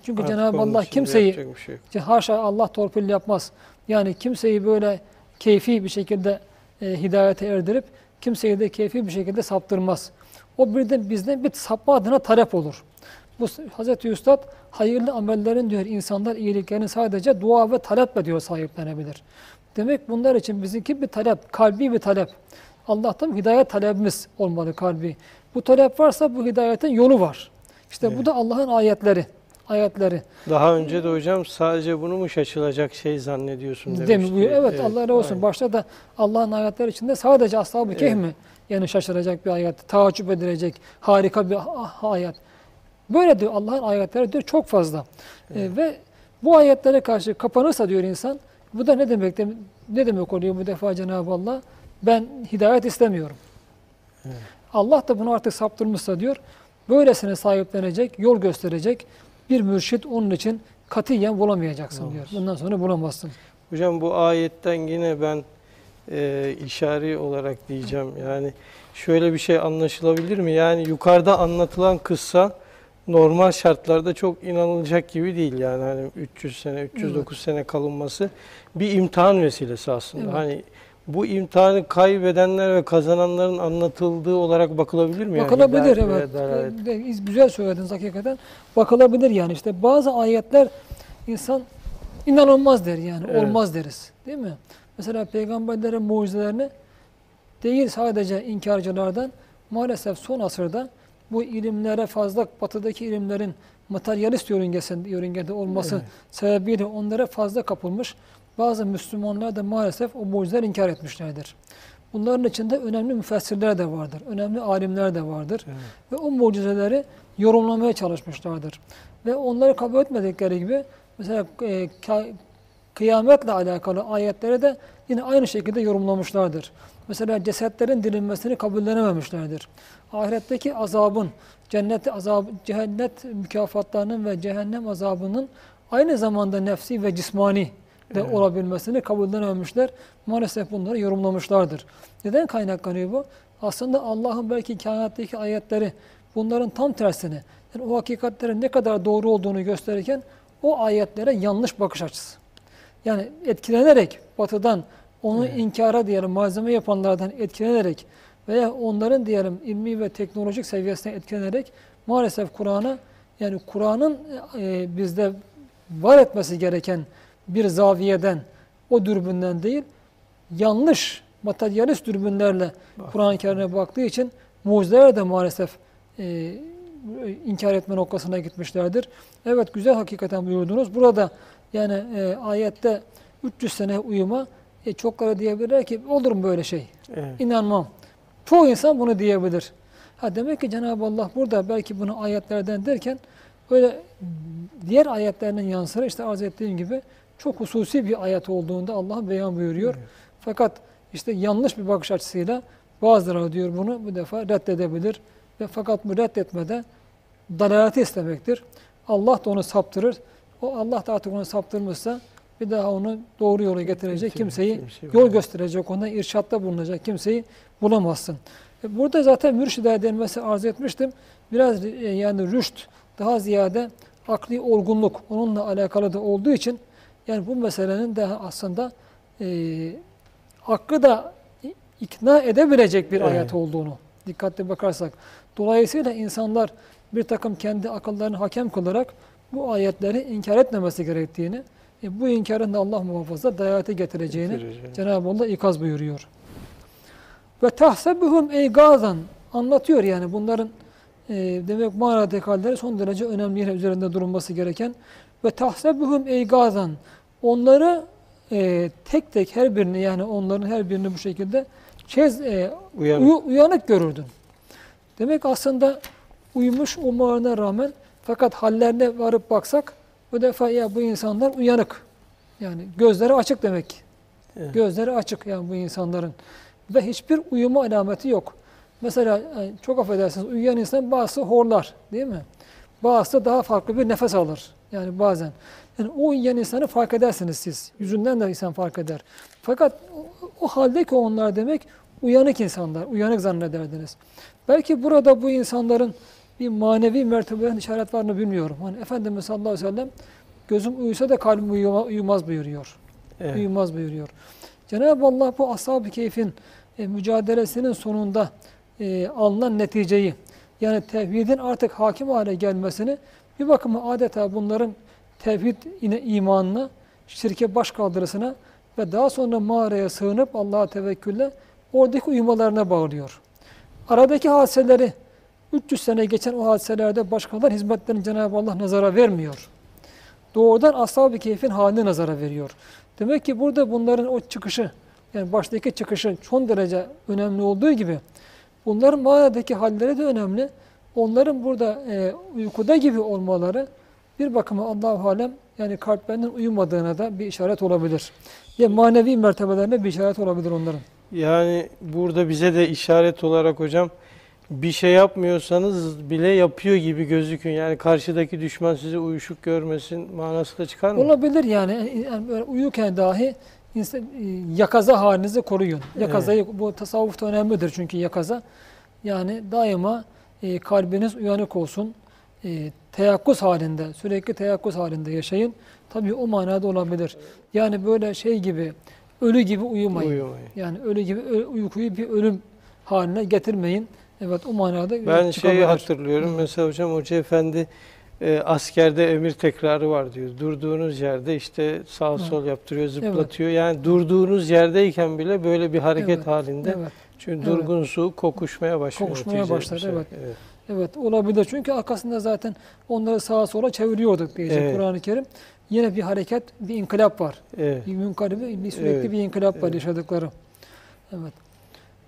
çünkü Cenab-ı Allah kimseyi şey haşa Allah torpil yapmaz. Yani kimseyi böyle keyfi bir şekilde e, hidayete erdirip kimseyi de keyfi bir şekilde saptırmaz. O birden bizden bir sapma adına talep olur. Bu Hazreti Üstad hayırlı amellerin diyor insanlar iyiliklerini sadece dua ve taleple diyor sahiplenebilir. Demek bunlar için bizimki bir talep, kalbi bir talep. Allah'tan hidayet talebimiz olmalı kalbi. Bu talep varsa bu hidayetin yolu var. İşte bu da Allah'ın ayetleri. Ayetleri. Daha önce de hocam sadece bunu mu şaşılacak şey zannediyorsun demişti. mi? Buyur. Evet, Allah razı olsun. aynen. Başta da Allah'ın ayetleri içinde sadece Ashab-ı Evet. mi? Yani şaşıracak bir ayet, taaccüp edilecek harika bir ayet. Böyle diyor Allah'ın ayetleri diyor çok fazla. Ee, ve bu ayetlere karşı kapanırsa diyor insan, bu da ne demek? de- Ne demek oluyor bu defa Cenab-ı Allah? Ben hidayet istemiyorum. Evet. Allah da bunu artık saptırmışsa diyor, böylesine sahiplenecek, yol gösterecek bir mürşit onun için katiyen bulamayacaksın diyor. Bulamaz. Bundan sonra bulamazsın. Hocam bu ayetten yine ben e, işari olarak diyeceğim. Yani şöyle bir şey anlaşılabilir mi? Yani yukarıda anlatılan kıssa normal şartlarda çok inanılacak gibi değil. Yani hani 300 sene, 309 sene kalınması bir imtihan vesilesi aslında. Evet. Hani bu imtihanı kaybedenler ve kazananların anlatıldığı olarak bakılabilir mi? Yani Bakılabilir ve evet. dalalet? De- de- Güzel söylediniz hakikaten. Bakılabilir yani işte bazı ayetler insan inanılmaz der yani Evet. olmaz deriz değil mi? Mesela peygamberlerin mucizelerini değil sadece inkarcılardan maalesef son asırda bu ilimlere fazla batıdaki ilimlerin materyalist yörüngesinde, yörüngede olması Evet. sebebiyle onlara fazla kapılmış bazı Müslümanlar da maalesef o mucizeleri inkar etmişlerdir. Bunların içinde önemli müfessirler de vardır, önemli alimler de vardır Evet. ve o mucizeleri yorumlamaya çalışmışlardır. Ve onları kabul etmedikleri gibi mesela e, kıyametle alakalı ayetleri de yine aynı şekilde yorumlamışlardır. Mesela cesetlerin dirilmesini kabullenememişlerdir. Ahiretteki azabın, cennet azab, cennet mükafatlarının ve cehennem azabının aynı zamanda nefsi ve cismani de Evet. olabilmesini kabullenememişler. Maalesef bunları yorumlamışlardır. Neden kaynaklanıyor bu? Aslında Allah'ın belki kainattaki ayetleri bunların tam tersini, yani o hakikatlerin ne kadar doğru olduğunu gösterirken o ayetlere yanlış bakış açısı. Yani etkilenerek batıdan onu Evet. inkara diyelim malzeme yapanlardan etkilenerek veya onların diyelim ilmi ve teknolojik seviyesine etkilenerek maalesef Kur'an'a yani Kur'an'ın e, bizde var etmesi gereken bir zaviyeden o dürbünden değil yanlış materyalist dürbünlerle. Kur'an-ı Kerim'e baktığı için mucizeler de maalesef e, inkar etme noktasına gitmişlerdir. Evet güzel hakikaten buyurdunuz. Burada yani e, ayette 300 sene uyuma e, çokları diyebilirler ki olur mu böyle şey? Evet. İnanmam. Çoğu insan bunu diyebilir. Ha demek ki Cenab-ı Allah burada belki bunu ayetlerden derken öyle diğer ayetlerinin yanı sıra işte arz ettiğim gibi çok hususi bir ayet olduğunda Allah beyan buyuruyor. Evet. Fakat işte yanlış bir bakış açısıyla bazıları diyor bunu bu defa reddedebilir. Ve fakat bu reddetmede dalaleti istemektir. Allah da onu saptırır. O Allah da artık onu saptırmışsa bir daha onu doğru yola getirecek Kimse- kimseyi kimse yol gösterecek, ona irşatta bulunacak kimseyi bulamazsın. E, Burada zaten mürşide denmesi arz etmiştim. Biraz e, yani rüşt daha ziyade akli olgunluk onunla alakalı da olduğu için yani bu meselenin de aslında e, hakkı da ikna edebilecek bir Evet. ayet olduğunu dikkatli bakarsak. Dolayısıyla insanlar bir takım kendi akıllarını hakem kılarak bu ayetleri inkar etmemesi gerektiğini E, bu inkarın da Allah muhafaza dayate getireceğini Getireceğini. Cenab-ı Allah ikaz buyuruyor. Ve tahsebuhum eygazan anlatıyor yani bunların e, demek manadaki halleri son derece önemli yine üzerinde durulması gereken ve tahsebuhum eygazan onları e, tek tek her birini yani onların her birini bu şekilde çez, e, Uyanık. uyu- uyanık görürdün. Demek aslında uyumuş olmalarına rağmen fakat hallerine varıp baksak bu defa ya bu insanlar uyanık. Yani gözleri açık demek. ki. Evet. Gözleri açık yani bu insanların. Ve hiçbir uyuma alameti yok. Mesela e, çok affedersiniz uyuyan insan bazısı horlar değil mi? Bazısı daha farklı bir nefes alır. Yani bazen. Yani o uyuyan insanı fark edersiniz siz. Yüzünden de insan fark eder. Fakat o, o halde ki onlar demek uyanık insanlar. Uyanık zannederdiniz. Belki burada bu insanların bir manevi mertebelerin işaret var mı bilmiyorum. Hani Efendimiz sallallahu aleyhi ve sellem gözüm uyusa da kalbim uyuma- uyumaz buyuruyor Evet. uyumaz buyuruyor. Cenab-ı Allah bu ashab-ı keyfin e, mücadelesinin sonunda e, alınan neticeyi yani tevhidin artık hakim hale gelmesini bir bakıma adeta bunların tevhid yine imanına, şirke baş kaldırısına ve daha sonra mağaraya sığınıp Allah'a tevekkülle oradaki uyumalarına bağlıyor. Aradaki hadiseleri 300 sene geçen o hadiselerde başkalarının hizmetlerini Cenab-ı Allah nazara vermiyor. Doğrudan ashab-ı keyfin halini nazara veriyor. Demek ki burada bunların o çıkışı, yani baştaki çıkışı son derece önemli olduğu gibi bunların mağaradaki halleri de önemli. Onların burada e, uykuda gibi olmaları bir bakıma Allah-u Alem yani kalplerinin uyumadığına da bir işaret olabilir. Ya manevi mertebelerine bir işaret olabilir onların. Yani burada bize de işaret olarak hocam bir şey yapmıyorsanız bile yapıyor gibi gözükün. Yani karşıdaki düşman sizi uyuşuk görmesin manası da çıkar mı? Olabilir yani, yani böyle uyurken dahi insan, e, yakaza halinizi koruyun. Yakazayı bu tasavvufta önemlidir çünkü yakaza. Yani daima e, kalbiniz uyanık olsun. E, teyakkuz halinde, sürekli teyakkuz halinde yaşayın. Tabii o manada olabilir. Yani böyle şey gibi, ölü gibi uyumayın. Uyumayın. Yani ölü gibi uykuyu bir ölüm haline getirmeyin. Evet o manada Ben şeyi hatırlıyorum. Mesela hocam Hoca Efendi e, askerde emir tekrarı var diyor. Durduğunuz yerde işte sağ Evet. sol yaptırıyor, zıplatıyor. Yani durduğunuz yerdeyken bile böyle bir hareket Evet, halinde. Evet. Çünkü Evet. durgun su kokuşmaya başlıyor. Kokuşmaya bu sefer. evet. evet. Evet olabilir. Çünkü arkasında zaten onları sağa sola çeviriyorduk diyecek Evet. Kur'an-ı Kerim. Yine bir hareket, bir inkılap var. Evet. Bir münkaribi, bir sürekli Evet. bir inkılap var Evet. yaşadıkları. Evet.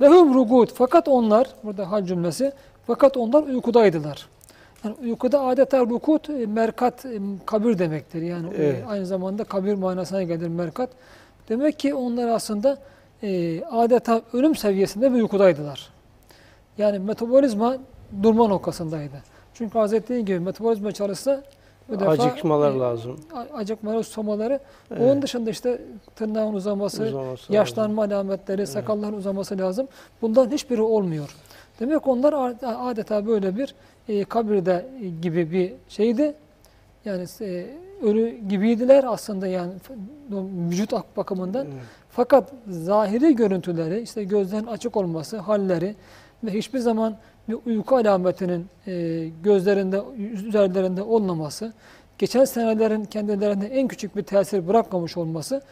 Ve hum rugud. Fakat onlar, burada hal cümlesi, fakat onlar uykudaydılar. Yani uykuda adeta rukut, e, merkat, e, kabir demektir. Yani e, Evet. aynı zamanda kabir manasına gelir merkat. Demek ki onlar aslında e, adeta ölüm seviyesinde bir uykudaydılar. Yani metabolizma durma noktasındaydı. Çünkü ettiğim gibi metabolizma çalışsa bu defa Acıkmalar e, lazım. acıkmaları, susamaları. Evet. Onun dışında işte tırnağın uzaması, Uzaması lazım. yaşlanma alametleri, sakalların uzaması lazım. Bundan hiçbiri olmuyor. Demek onlar adeta böyle bir e, kabirde gibi bir şeydi. Yani e, ölü gibiydiler aslında yani vücut ak- bakımından. Evet. Fakat zahiri görüntüleri, işte gözlerin açık olması, halleri ve hiçbir zaman bir uyku alametinin e, gözlerinde, üzerlerinde olmaması, geçen senelerin kendilerine en küçük bir tesir bırakmamış olması,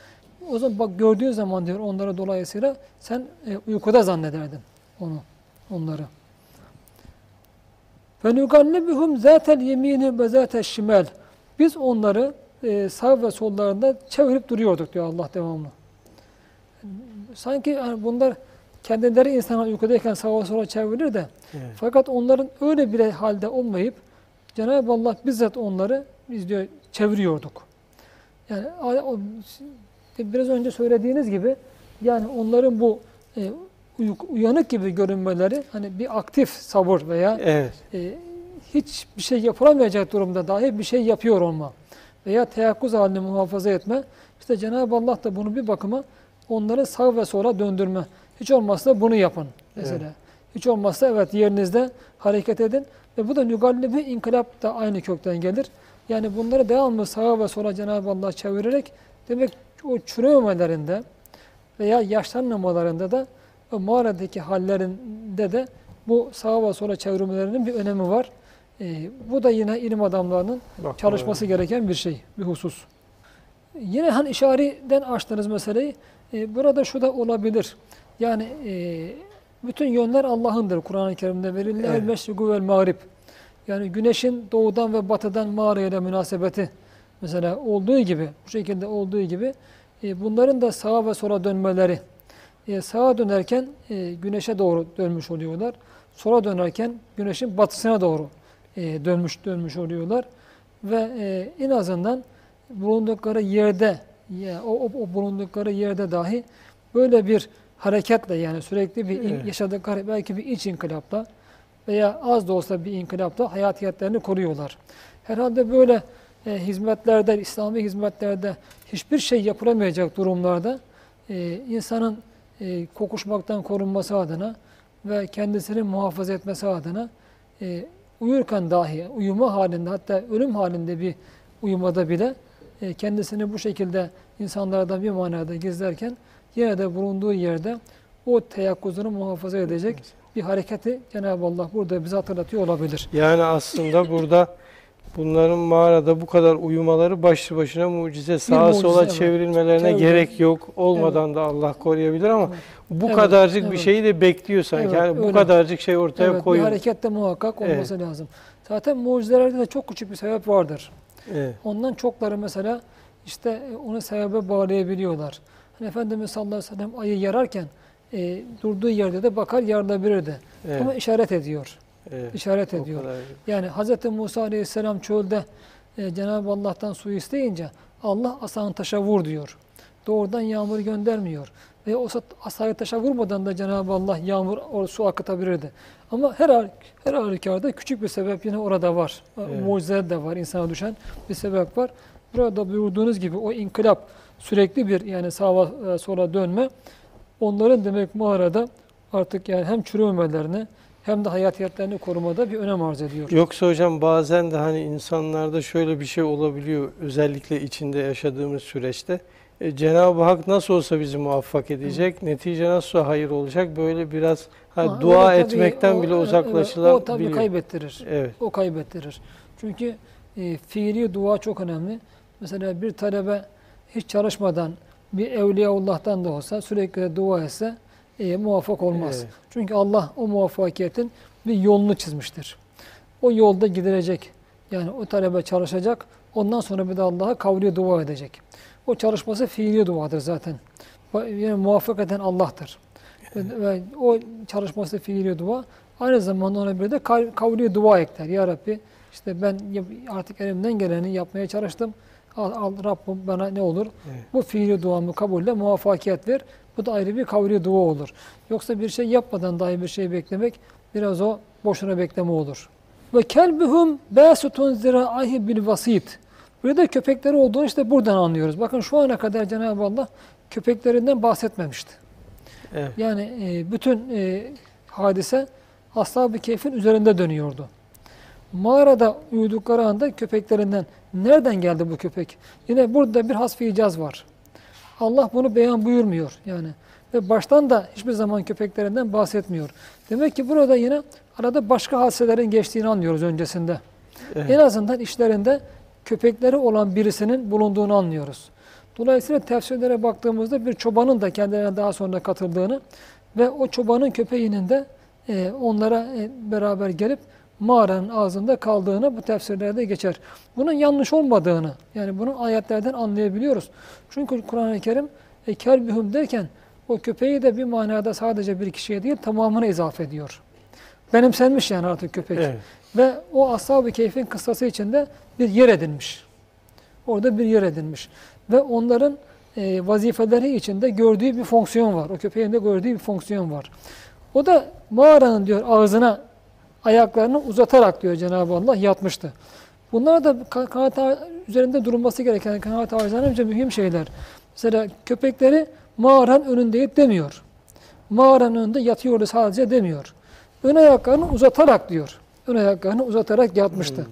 o zaman bak gördüğün zaman diyor onları dolayısıyla sen e, uykuda zannederdin onu, onları. فَنُقَلِّبُهُمْ ذَاتَ الْيَم۪ينِ وَذَاتَ الشِّمَالِ Biz onları e, sağ ve sollarında çevirip duruyorduk diyor Allah devamlı. Sanki yani bunlar kendileri insana uykudayken sağa sola çevirir de Evet. fakat onların öyle bir halde olmayıp Cenab-ı Allah bizzat onları biz diyor çeviriyorduk. Yani biraz önce söylediğiniz gibi yani onların bu e, uyanık gibi görünmeleri hani bir aktif sabır veya Evet. e, hiçbir şey yapılamayacak durumda dahi bir şey yapıyor olma veya teyakkuz halini muhafaza etme. İşte Cenab-ı Allah da bunu bir bakıma onları sağ ve sola döndürme. Hiç olmazsa bunu yapın mesela. Evet. Hiç olmazsa evet yerinizde hareket edin. Ve bu da nügallibi inkılap da aynı kökten gelir. Yani bunları devamlı sağa ve sola Cenab-ı Allah çevirerek demek o çürümemelerinde veya yaşlanmamalarında da o mağaradaki hallerinde de bu sağa ve sola çevirmelerinin bir önemi var. Ee, bu da yine ilim adamlarının Bak, çalışması gereken bir şey, bir husus. Yine hani işariden açtınız meseleyi. E, burada şu da olabilir. Yani e, bütün yönler Allah'ındır Kur'an-ı Kerim'de verildi. Evet. El meşriku vel mağrib. Yani güneşin doğudan ve batıdan mağarayla münasebeti mesela olduğu gibi, bu şekilde olduğu gibi e, bunların da sağa ve sola dönmeleri. E, sağa dönerken e, güneşe doğru dönmüş oluyorlar. Sola dönerken güneşin batısına doğru e, dönmüş dönmüş oluyorlar. Ve e, en azından bulundukları yerde ya, o, o, o bulundukları yerde dahi böyle bir hareketle yani sürekli bir in- Evet. yaşadıkları belki bir iç inkılapla veya az da olsa bir inkılapla hayatiyetlerini koruyorlar. Herhalde böyle e, hizmetlerde, İslami hizmetlerde hiçbir şey yapılamayacak durumlarda e, insanın e, kokuşmaktan korunması adına ve kendisini muhafaza etmesi adına e, uyurken dahi, uyuma halinde hatta ölüm halinde bir uyumada bile e, kendisini bu şekilde insanlardan bir manada gizlerken yine de bulunduğu yerde o teyakkuzunu muhafaza edecek bir hareketi Cenab-ı Allah burada bize hatırlatıyor olabilir. Yani aslında burada bunların mağarada bu kadar uyumaları başlı başına mucize. Sağa mucize, sola evet. çevrilmelerine Çevre- gerek yok. Olmadan da Allah koruyabilir ama Evet. bu Evet, kadarcık bir evet. şeyi de bekliyor sanki. Evet, Yani bu öyle. kadarcık şey ortaya evet, bir koyuyor. hareket de muhakkak olması lazım. Zaten mucizelerde de çok küçük bir sebep vardır. Evet. Ondan çokları mesela işte e, onu sebebe bağlayabiliyorlar. Hani Efendimiz sallallahu aleyhi ve sellem ayı yararken e, durduğu yerde de bakar yarılabilirdi. Evet. Ama işaret ediyor. evet. İşaret O ediyor. kadar. Yani Hz. Musa aleyhisselam çölde e, Cenab-ı Allah'tan su isteyince Allah asan taşa vur diyor. Doğrudan yağmur göndermiyor. Ve o sa- asayı taşa vurmadan da Cenab-ı Allah yağmur o su akıtabilirdi. Ama her her halükarda küçük bir sebep yine orada var. Evet. Mucize de var. insana düşen bir sebep var. Burada buyurduğunuz gibi o inkılap sürekli bir yani sağa e, sola dönme onların demek mağarada artık yani hem çürümemelerini hem de hayatiyetlerini korumada bir önem arz ediyor. Yoksa hocam bazen de hani insanlarda şöyle bir şey olabiliyor özellikle içinde yaşadığımız süreçte. E, Cenab-ı Hak nasıl olsa bizi muvaffak edecek, netice nasıl hayır olacak böyle biraz ha, Ha, dua tabii etmekten o- bile evet, uzaklaşılabiliyor. O tabii kaybettirir. Evet. O kaybettirir. Çünkü e, fiili dua çok önemli. Mesela bir talebe hiç çalışmadan bir Evliyaullah'tan da olsa sürekli dua etse e, muvaffak olmaz. Evet. Çünkü Allah o muvaffakiyetin bir yolunu çizmiştir. O yolda gidilecek. Yani o talebe çalışacak. Ondan sonra bir de Allah'a kavli dua edecek. O çalışması fiili duadır zaten. Yani muvaffak eden Allah'tır. Ve, o çalışması fiili dua. Aynı zamanda ona bir de kav- kavli dua ekler. Ya Rabbi işte ben artık elimden geleni yapmaya çalıştım. Al, al Rabbim bana ne olur? Evet. Bu fiili duamı kabulle muvaffakiyet ver. Bu da ayrı bir kavli dua olur. Yoksa bir şey yapmadan dahi bir şey beklemek biraz o boşuna bekleme olur. Ve kelbuhum basutun ziraahi bil vasit. Burada köpekleri olduğunu işte buradan anlıyoruz. Bakın şu ana kadar Cenab-ı Allah köpeklerinden bahsetmemişti. Evet. Yani e, bütün e, hadise Ashab-ı Kehf'in üzerinde dönüyordu. Mağarada uyudukları anda köpeklerinden nereden geldi bu köpek? Yine burada bir hasfi icaz var. Allah bunu beyan buyurmuyor yani. Ve baştan da hiçbir zaman köpeklerinden bahsetmiyor. Demek ki burada yine arada başka hadiselerin geçtiğini anlıyoruz öncesinde. Evet. En azından işlerinde köpekleri olan birisinin bulunduğunu anlıyoruz. Dolayısıyla tefsirlere baktığımızda bir çobanın da kendilerine daha sonra katıldığını ve o çobanın köpeğinin de e, onlara e, beraber gelip mağaranın ağzında kaldığını bu tefsirlerde geçer. Bunun yanlış olmadığını yani bunun ayetlerden anlayabiliyoruz. Çünkü Kur'an-ı Kerim e, kelbühüm derken o köpeği de bir manada sadece bir kişiye değil tamamına izafe ediyor. Benimsenmiş yani artık köpek. Evet. Ve o Ashab-ı Keyf'in kıssası içinde bir yer edinmiş. Orada bir yer edinmiş. Ve onların e, vazifeleri içinde gördüğü bir fonksiyon var. O köpeğin de gördüğü bir fonksiyon var. O da mağaranın diyor ağzına ayaklarını uzatarak diyor Cenab-ı Allah yatmıştı. Bunlar da ka- kanaat üzerinde durulması gereken kanaat ağaçlarınca mühim şeyler. Mesela köpekleri mağaranın önündeyip demiyor. Mağaranın önünde yatıyordu sadece demiyor. Ön ayaklarını uzatarak diyor. Ön ayaklarını uzatarak yatmıştı.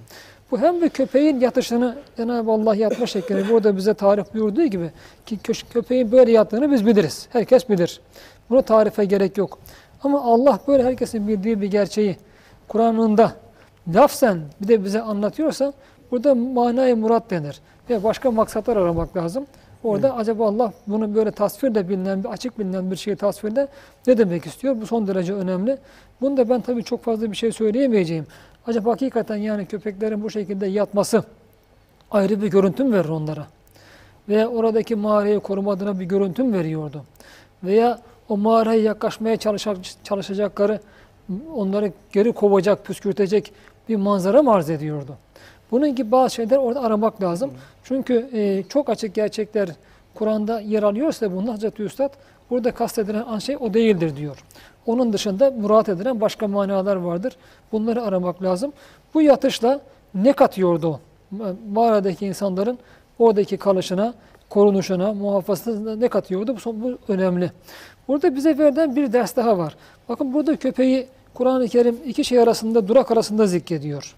Bu hem bir köpeğin yatışını Cenab-ı Allah yatma şeklini burada bize tarif buyurduğu gibi ki köpeğin böyle yattığını biz biliriz. Herkes bilir. Buna tarife gerek yok. Ama Allah böyle herkesin bildiği bir gerçeği Kur'an'ında lafzen bir de bize anlatıyorsa burada manayı murat denir. ve başka maksatlar aramak lazım. Orada acaba Allah bunu böyle tasvirle bilinen, açık bilinen bir şeyi tasvirde ne demek istiyor? Bu son derece önemli. Bunu da ben tabii çok fazla bir şey söyleyemeyeceğim. Acaba hakikaten yani köpeklerin bu şekilde yatması ayrı bir görüntü mü verir onlara? Veya oradaki mağarayı koruma adına bir görüntü mü veriyordu? Veya o mağaraya yaklaşmaya çalışacak, çalışacakları onları geri kovacak, püskürtecek bir manzara mı arz ediyordu? Bunun gibi bazı şeyler orada aramak lazım. Çünkü e, çok açık gerçekler Kur'an'da yer alıyorsa bunlar Hazreti Üstad burada kastedilen şey o değildir diyor. Onun dışında murat edilen başka manalar vardır. Bunları aramak lazım. Bu yatışla ne katıyordu Mağaradaki insanların oradaki kalışına, korunuşuna, muhafazasına ne katıyordu? Bu, bu önemli. Burada bize verilen bir ders daha var. Bakın burada köpeği Kur'an-ı Kerim iki şey arasında, durak arasında zikrediyor.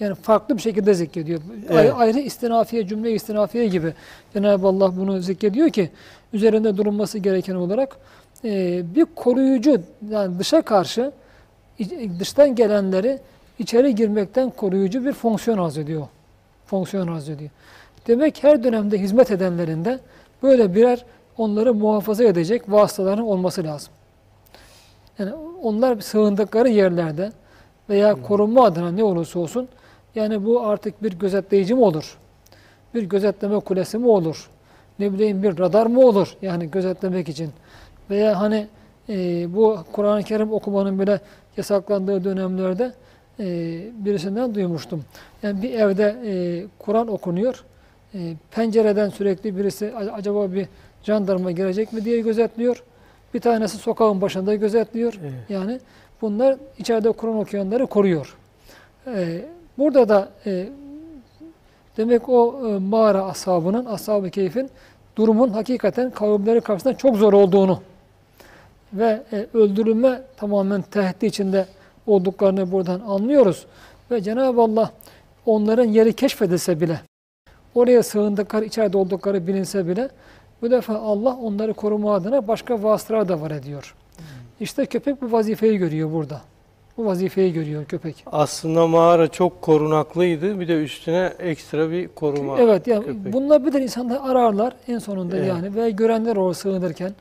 Yani farklı bir şekilde zikrediyor. Evet. ayrı istinafiye, cümle istinafiye gibi Cenab-ı Allah bunu zikrediyor ki üzerinde durulması gereken olarak e, bir koruyucu yani dışa karşı dıştan gelenleri içeri girmekten koruyucu bir fonksiyon arz ediyor. Fonksiyon arz ediyor. Demek her dönemde hizmet edenlerin de böyle birer onları muhafaza edecek vasıtaların olması lazım. Yani onlar sığındıkları yerlerde veya korunma adına ne olursa olsun yani bu artık bir gözetleyici mi olur? Bir gözetleme kulesi mi olur? Ne bileyim bir radar mı olur? Yani gözetlemek için. Veya hani e, bu Kur'an-ı Kerim okumanın bile yasaklandığı dönemlerde e, birisinden duymuştum. Yani bir evde e, Kur'an okunuyor. E, pencereden sürekli birisi "A- acaba bir jandarma gelecek mi diye gözetliyor. Bir tanesi sokağın başında gözetliyor. Evet. Yani bunlar içeride Kur'an okuyanları koruyor. Ee, burada da e, demek o e, mağara ashabının, ashab-ı keyfin durumun hakikaten kavimleri karşısında çok zor olduğunu ve e, öldürülme tamamen tehdit içinde olduklarını buradan anlıyoruz. Ve Cenab-ı Allah onların yeri keşfedilse bile, oraya sığındıkları, içeride oldukları bilinse bile bu defa Allah onları koruma adına başka vasıtalar da var ediyor. İşte köpek bu vazifeyi görüyor burada. Bu vazifeyi görüyor köpek. Aslında mağara çok korunaklıydı. Bir de üstüne ekstra bir koruma. Evet yani köpek. bunlar bir de insanlar ararlar en sonunda Evet. yani ve görenler oraya sığınırken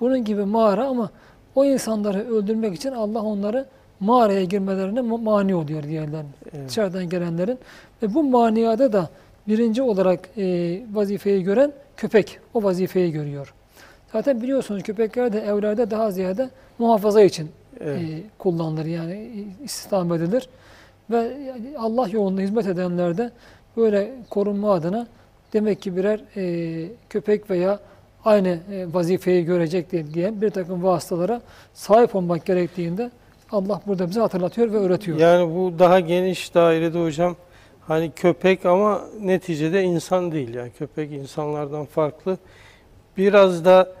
bunun gibi mağara ama o insanları öldürmek için Allah onları mağaraya girmelerine ma- mani oluyor diğerlerinin. Evet. Dışarıdan gelenlerin ve bu maniada da birinci olarak e, vazifeyi gören köpek o vazifeyi görüyor. Zaten biliyorsunuz köpekler de evlerde daha ziyade muhafaza için Evet. e, kullanılır yani istihdam edilir. Ve Allah yolunda hizmet edenlerde böyle korunma adına demek ki birer e, köpek veya aynı e, vazifeyi görecek diye, diye bir takım vasıtalara sahip olmak gerektiğinde Allah burada bize hatırlatıyor ve öğretiyor. Yani bu daha geniş dairede hocam hani köpek ama neticede insan değil yani köpek insanlardan farklı. Biraz da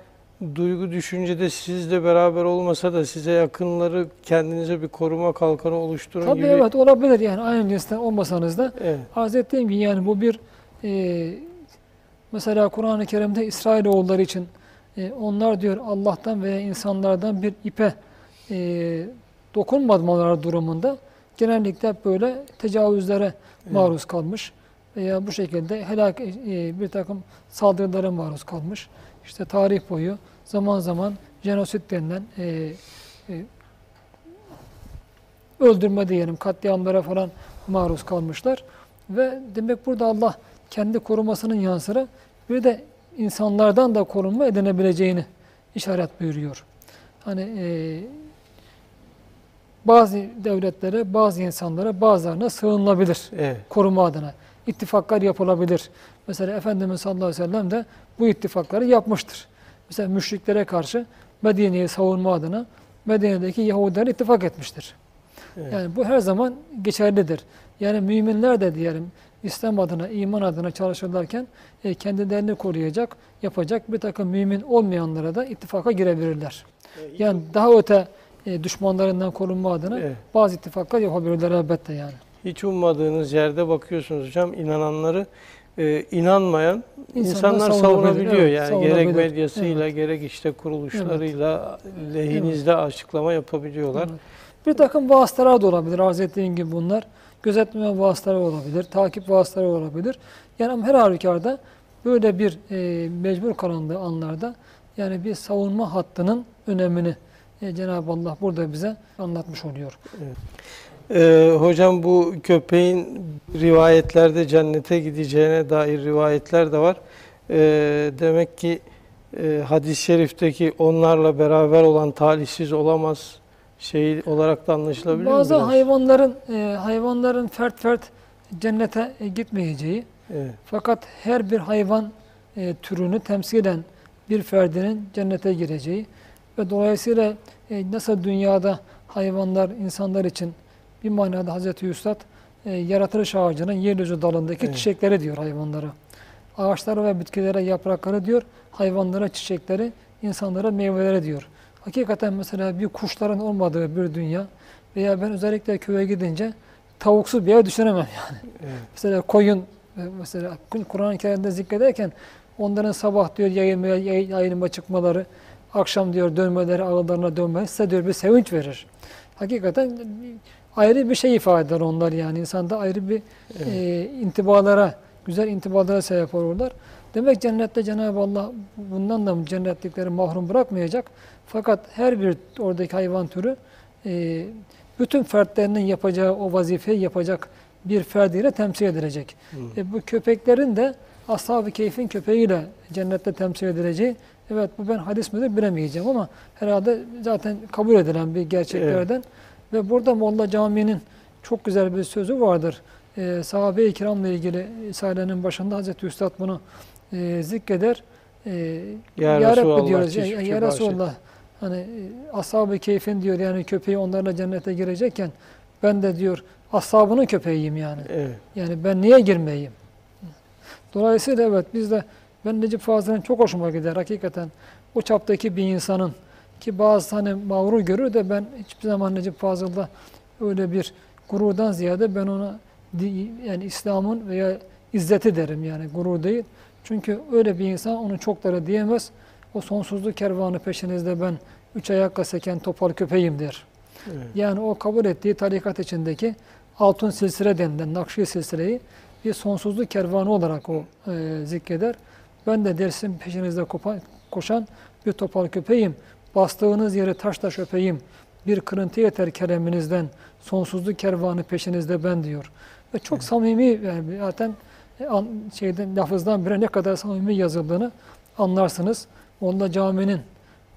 duygu düşüncede sizle beraber olmasa da size yakınları kendinize bir koruma kalkanı oluşturun Tabii gibi. evet olabilir yani aynı cinsten olmasanız da Evet. arz ettiğim gibi yani bu bir e, mesela Kur'an-ı Kerim'de İsrailoğulları için e, onlar diyor Allah'tan veya insanlardan bir ipe e, dokunmamaları durumunda genellikle böyle tecavüzlere maruz kalmış veya bu şekilde helak e, bir takım saldırılara maruz kalmış. İşte tarih boyu zaman zaman genosit denilen e, e, öldürme diyelim katliamlara falan maruz kalmışlar. Ve demek burada Allah kendi korumasının yanı sıra bir de insanlardan da korunma edinebileceğini işaret buyuruyor. Hani e, bazı devletlere, bazı insanlara, bazılarına sığınılabilir Evet. koruma adına. İttifaklar yapılabilir. Mesela Efendimiz sallallahu aleyhi ve sellem de bu ittifakları yapmıştır. Mesela müşriklere karşı Medine'yi savunma adına Medine'deki Yahudiler ittifak etmiştir. Evet. Yani bu her zaman geçerlidir. Yani müminler de diyelim İslam adına, iman adına çalışırlarken e, kendilerini koruyacak, yapacak bir takım mümin olmayanlara da ittifaka girebilirler. Yani daha öte e, düşmanlarından korunma adına Evet. bazı ittifaklar yapabilirler elbette yani. Hiç ummadığınız yerde bakıyorsunuz hocam inananları e, inanmayan İnsanlar insanlar savunabiliyor evet, yani savunabilir. gerek medyasıyla gerek işte kuruluşlarıyla lehinizde açıklama yapabiliyorlar. Evet. Bir takım vasıtalar da olabilir arz ettiğin gibi bunlar. gözetleme vasıtaları olabilir, takip vasıtaları olabilir. Yani ama her halükarda böyle bir e, mecbur kalındığı anlarda yani bir savunma hattının önemini e, Cenab-ı Allah burada bize anlatmış oluyor. Ee, hocam bu köpeğin rivayetlerde cennete gideceğine dair rivayetler de var. Ee, demek ki e, hadis-i şerifteki onlarla beraber olan talihsiz olamaz şey olarak da anlaşılabilir mi Bazı hayvanların e, hayvanların fert fert cennete e, gitmeyeceği Evet, fakat her bir hayvan e, türünü temsilen bir ferdinin cennete gireceği ve dolayısıyla e, nasıl dünyada hayvanlar insanlar için bir manada Hazreti Üstad e, yaratılış ağacının yeryüzü dalındaki Evet. çiçekleri diyor hayvanlara. Ağaçlara ve bitkilere yaprakları diyor, hayvanlara çiçekleri, insanlara meyveleri diyor. Hakikaten mesela bir kuşların olmadığı bir dünya veya ben özellikle köye gidince tavuksuz bir ev düşünemem yani. evet. Mesela koyun e, mesela Kur'an-ı Kerim'de zikrederken onların sabah diyor yayılmaya, yay- yayılma çıkmaları, akşam diyor dönmeleri, ağıllarına dönmeleri size diyor bir sevinç verir. Hakikaten ayrı bir şey ifade eder onlar yani. insanda ayrı bir Evet. e, intibalara, güzel intibalara sebep olurlar. Demek cennette Cenab-ı Allah bundan da cennetlikleri mahrum bırakmayacak. Fakat her bir oradaki hayvan türü e, bütün fertlerinin yapacağı o vazifeyi yapacak bir ferdiyle temsil edilecek. Hı. E, bu köpeklerin de ashab-ı keyfin köpeğiyle cennette temsil edileceği, evet bu ben hadis midir bilemeyeceğim ama herhalde zaten kabul edilen bir gerçeklerden. Ve burada Molla Camii'nin çok güzel bir sözü vardır. E, Sahabe-i kiramla ilgili Risale'nin başında Hazreti Üstad bunu e, zikreder. E, Ya ya Rabbi diyoruz. Ya, ya. Resulallah hani e, ashab-ı keyfin diyor yani köpeği onlarla cennete girecekken ben de diyor ashabının köpeğiyim yani. Evet. Yani ben niye girmeyeyim? Dolayısıyla evet biz de ben Necip Fazıl'ın çok hoşuma gider hakikaten. O çaptaki bir insanın ki bazı hani mağrur görür de ben hiçbir zaman Necip Fazıl'da öyle bir gururdan ziyade ben ona yani İslam'ın veya izzeti derim yani gurur değil. Çünkü öyle bir insan onu çoklara diyemez. O sonsuzluk kervanı peşinizde ben üç ayakla seken topal köpeğim der. evet. Yani o kabul ettiği tarikat içindeki altın silsile denilen Nakşi silsileyi bir sonsuzluk kervanı olarak o e, zikreder. Ben de dersin peşinizde kopa- koşan bir topal köpeğim. Bastığınız yeri taş taş öpeyim. Bir kırıntı yeter kereminizden. Sonsuzluk kervanı peşinizde ben diyor. Ve çok samimi yani zaten e, şeyden lafızdan bire ne kadar samimi yazıldığını anlarsınız. Onda caminin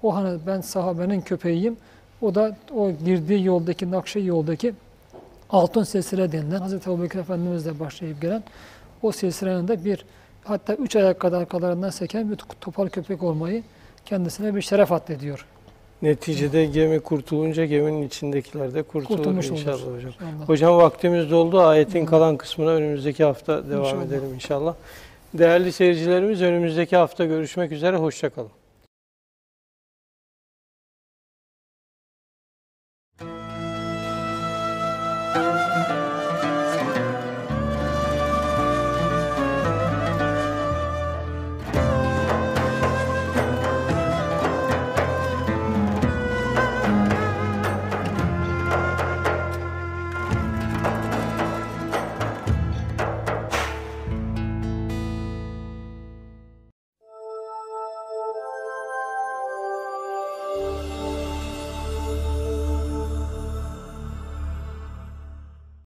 o hani ben sahabenin köpeğiyim. O da o girdiği yoldaki, Nakşi yoldaki altın silsile denilen Hazreti Ebubekir Efendimizle başlayıp gelen o silsilenin de bir hatta üç ayak kadar kadarından seken bir topal köpek olmayı kendisine bir şeref addediyor. Neticede gemi kurtulunca geminin içindekiler de kurtulur Kurtulmuş inşallah olur. hocam. İnşallah. Hocam vaktimiz doldu. Ayetin kalan kısmına önümüzdeki hafta devam İnşallah. edelim inşallah. Değerli seyircilerimiz önümüzdeki hafta görüşmek üzere. Hoşçakalın.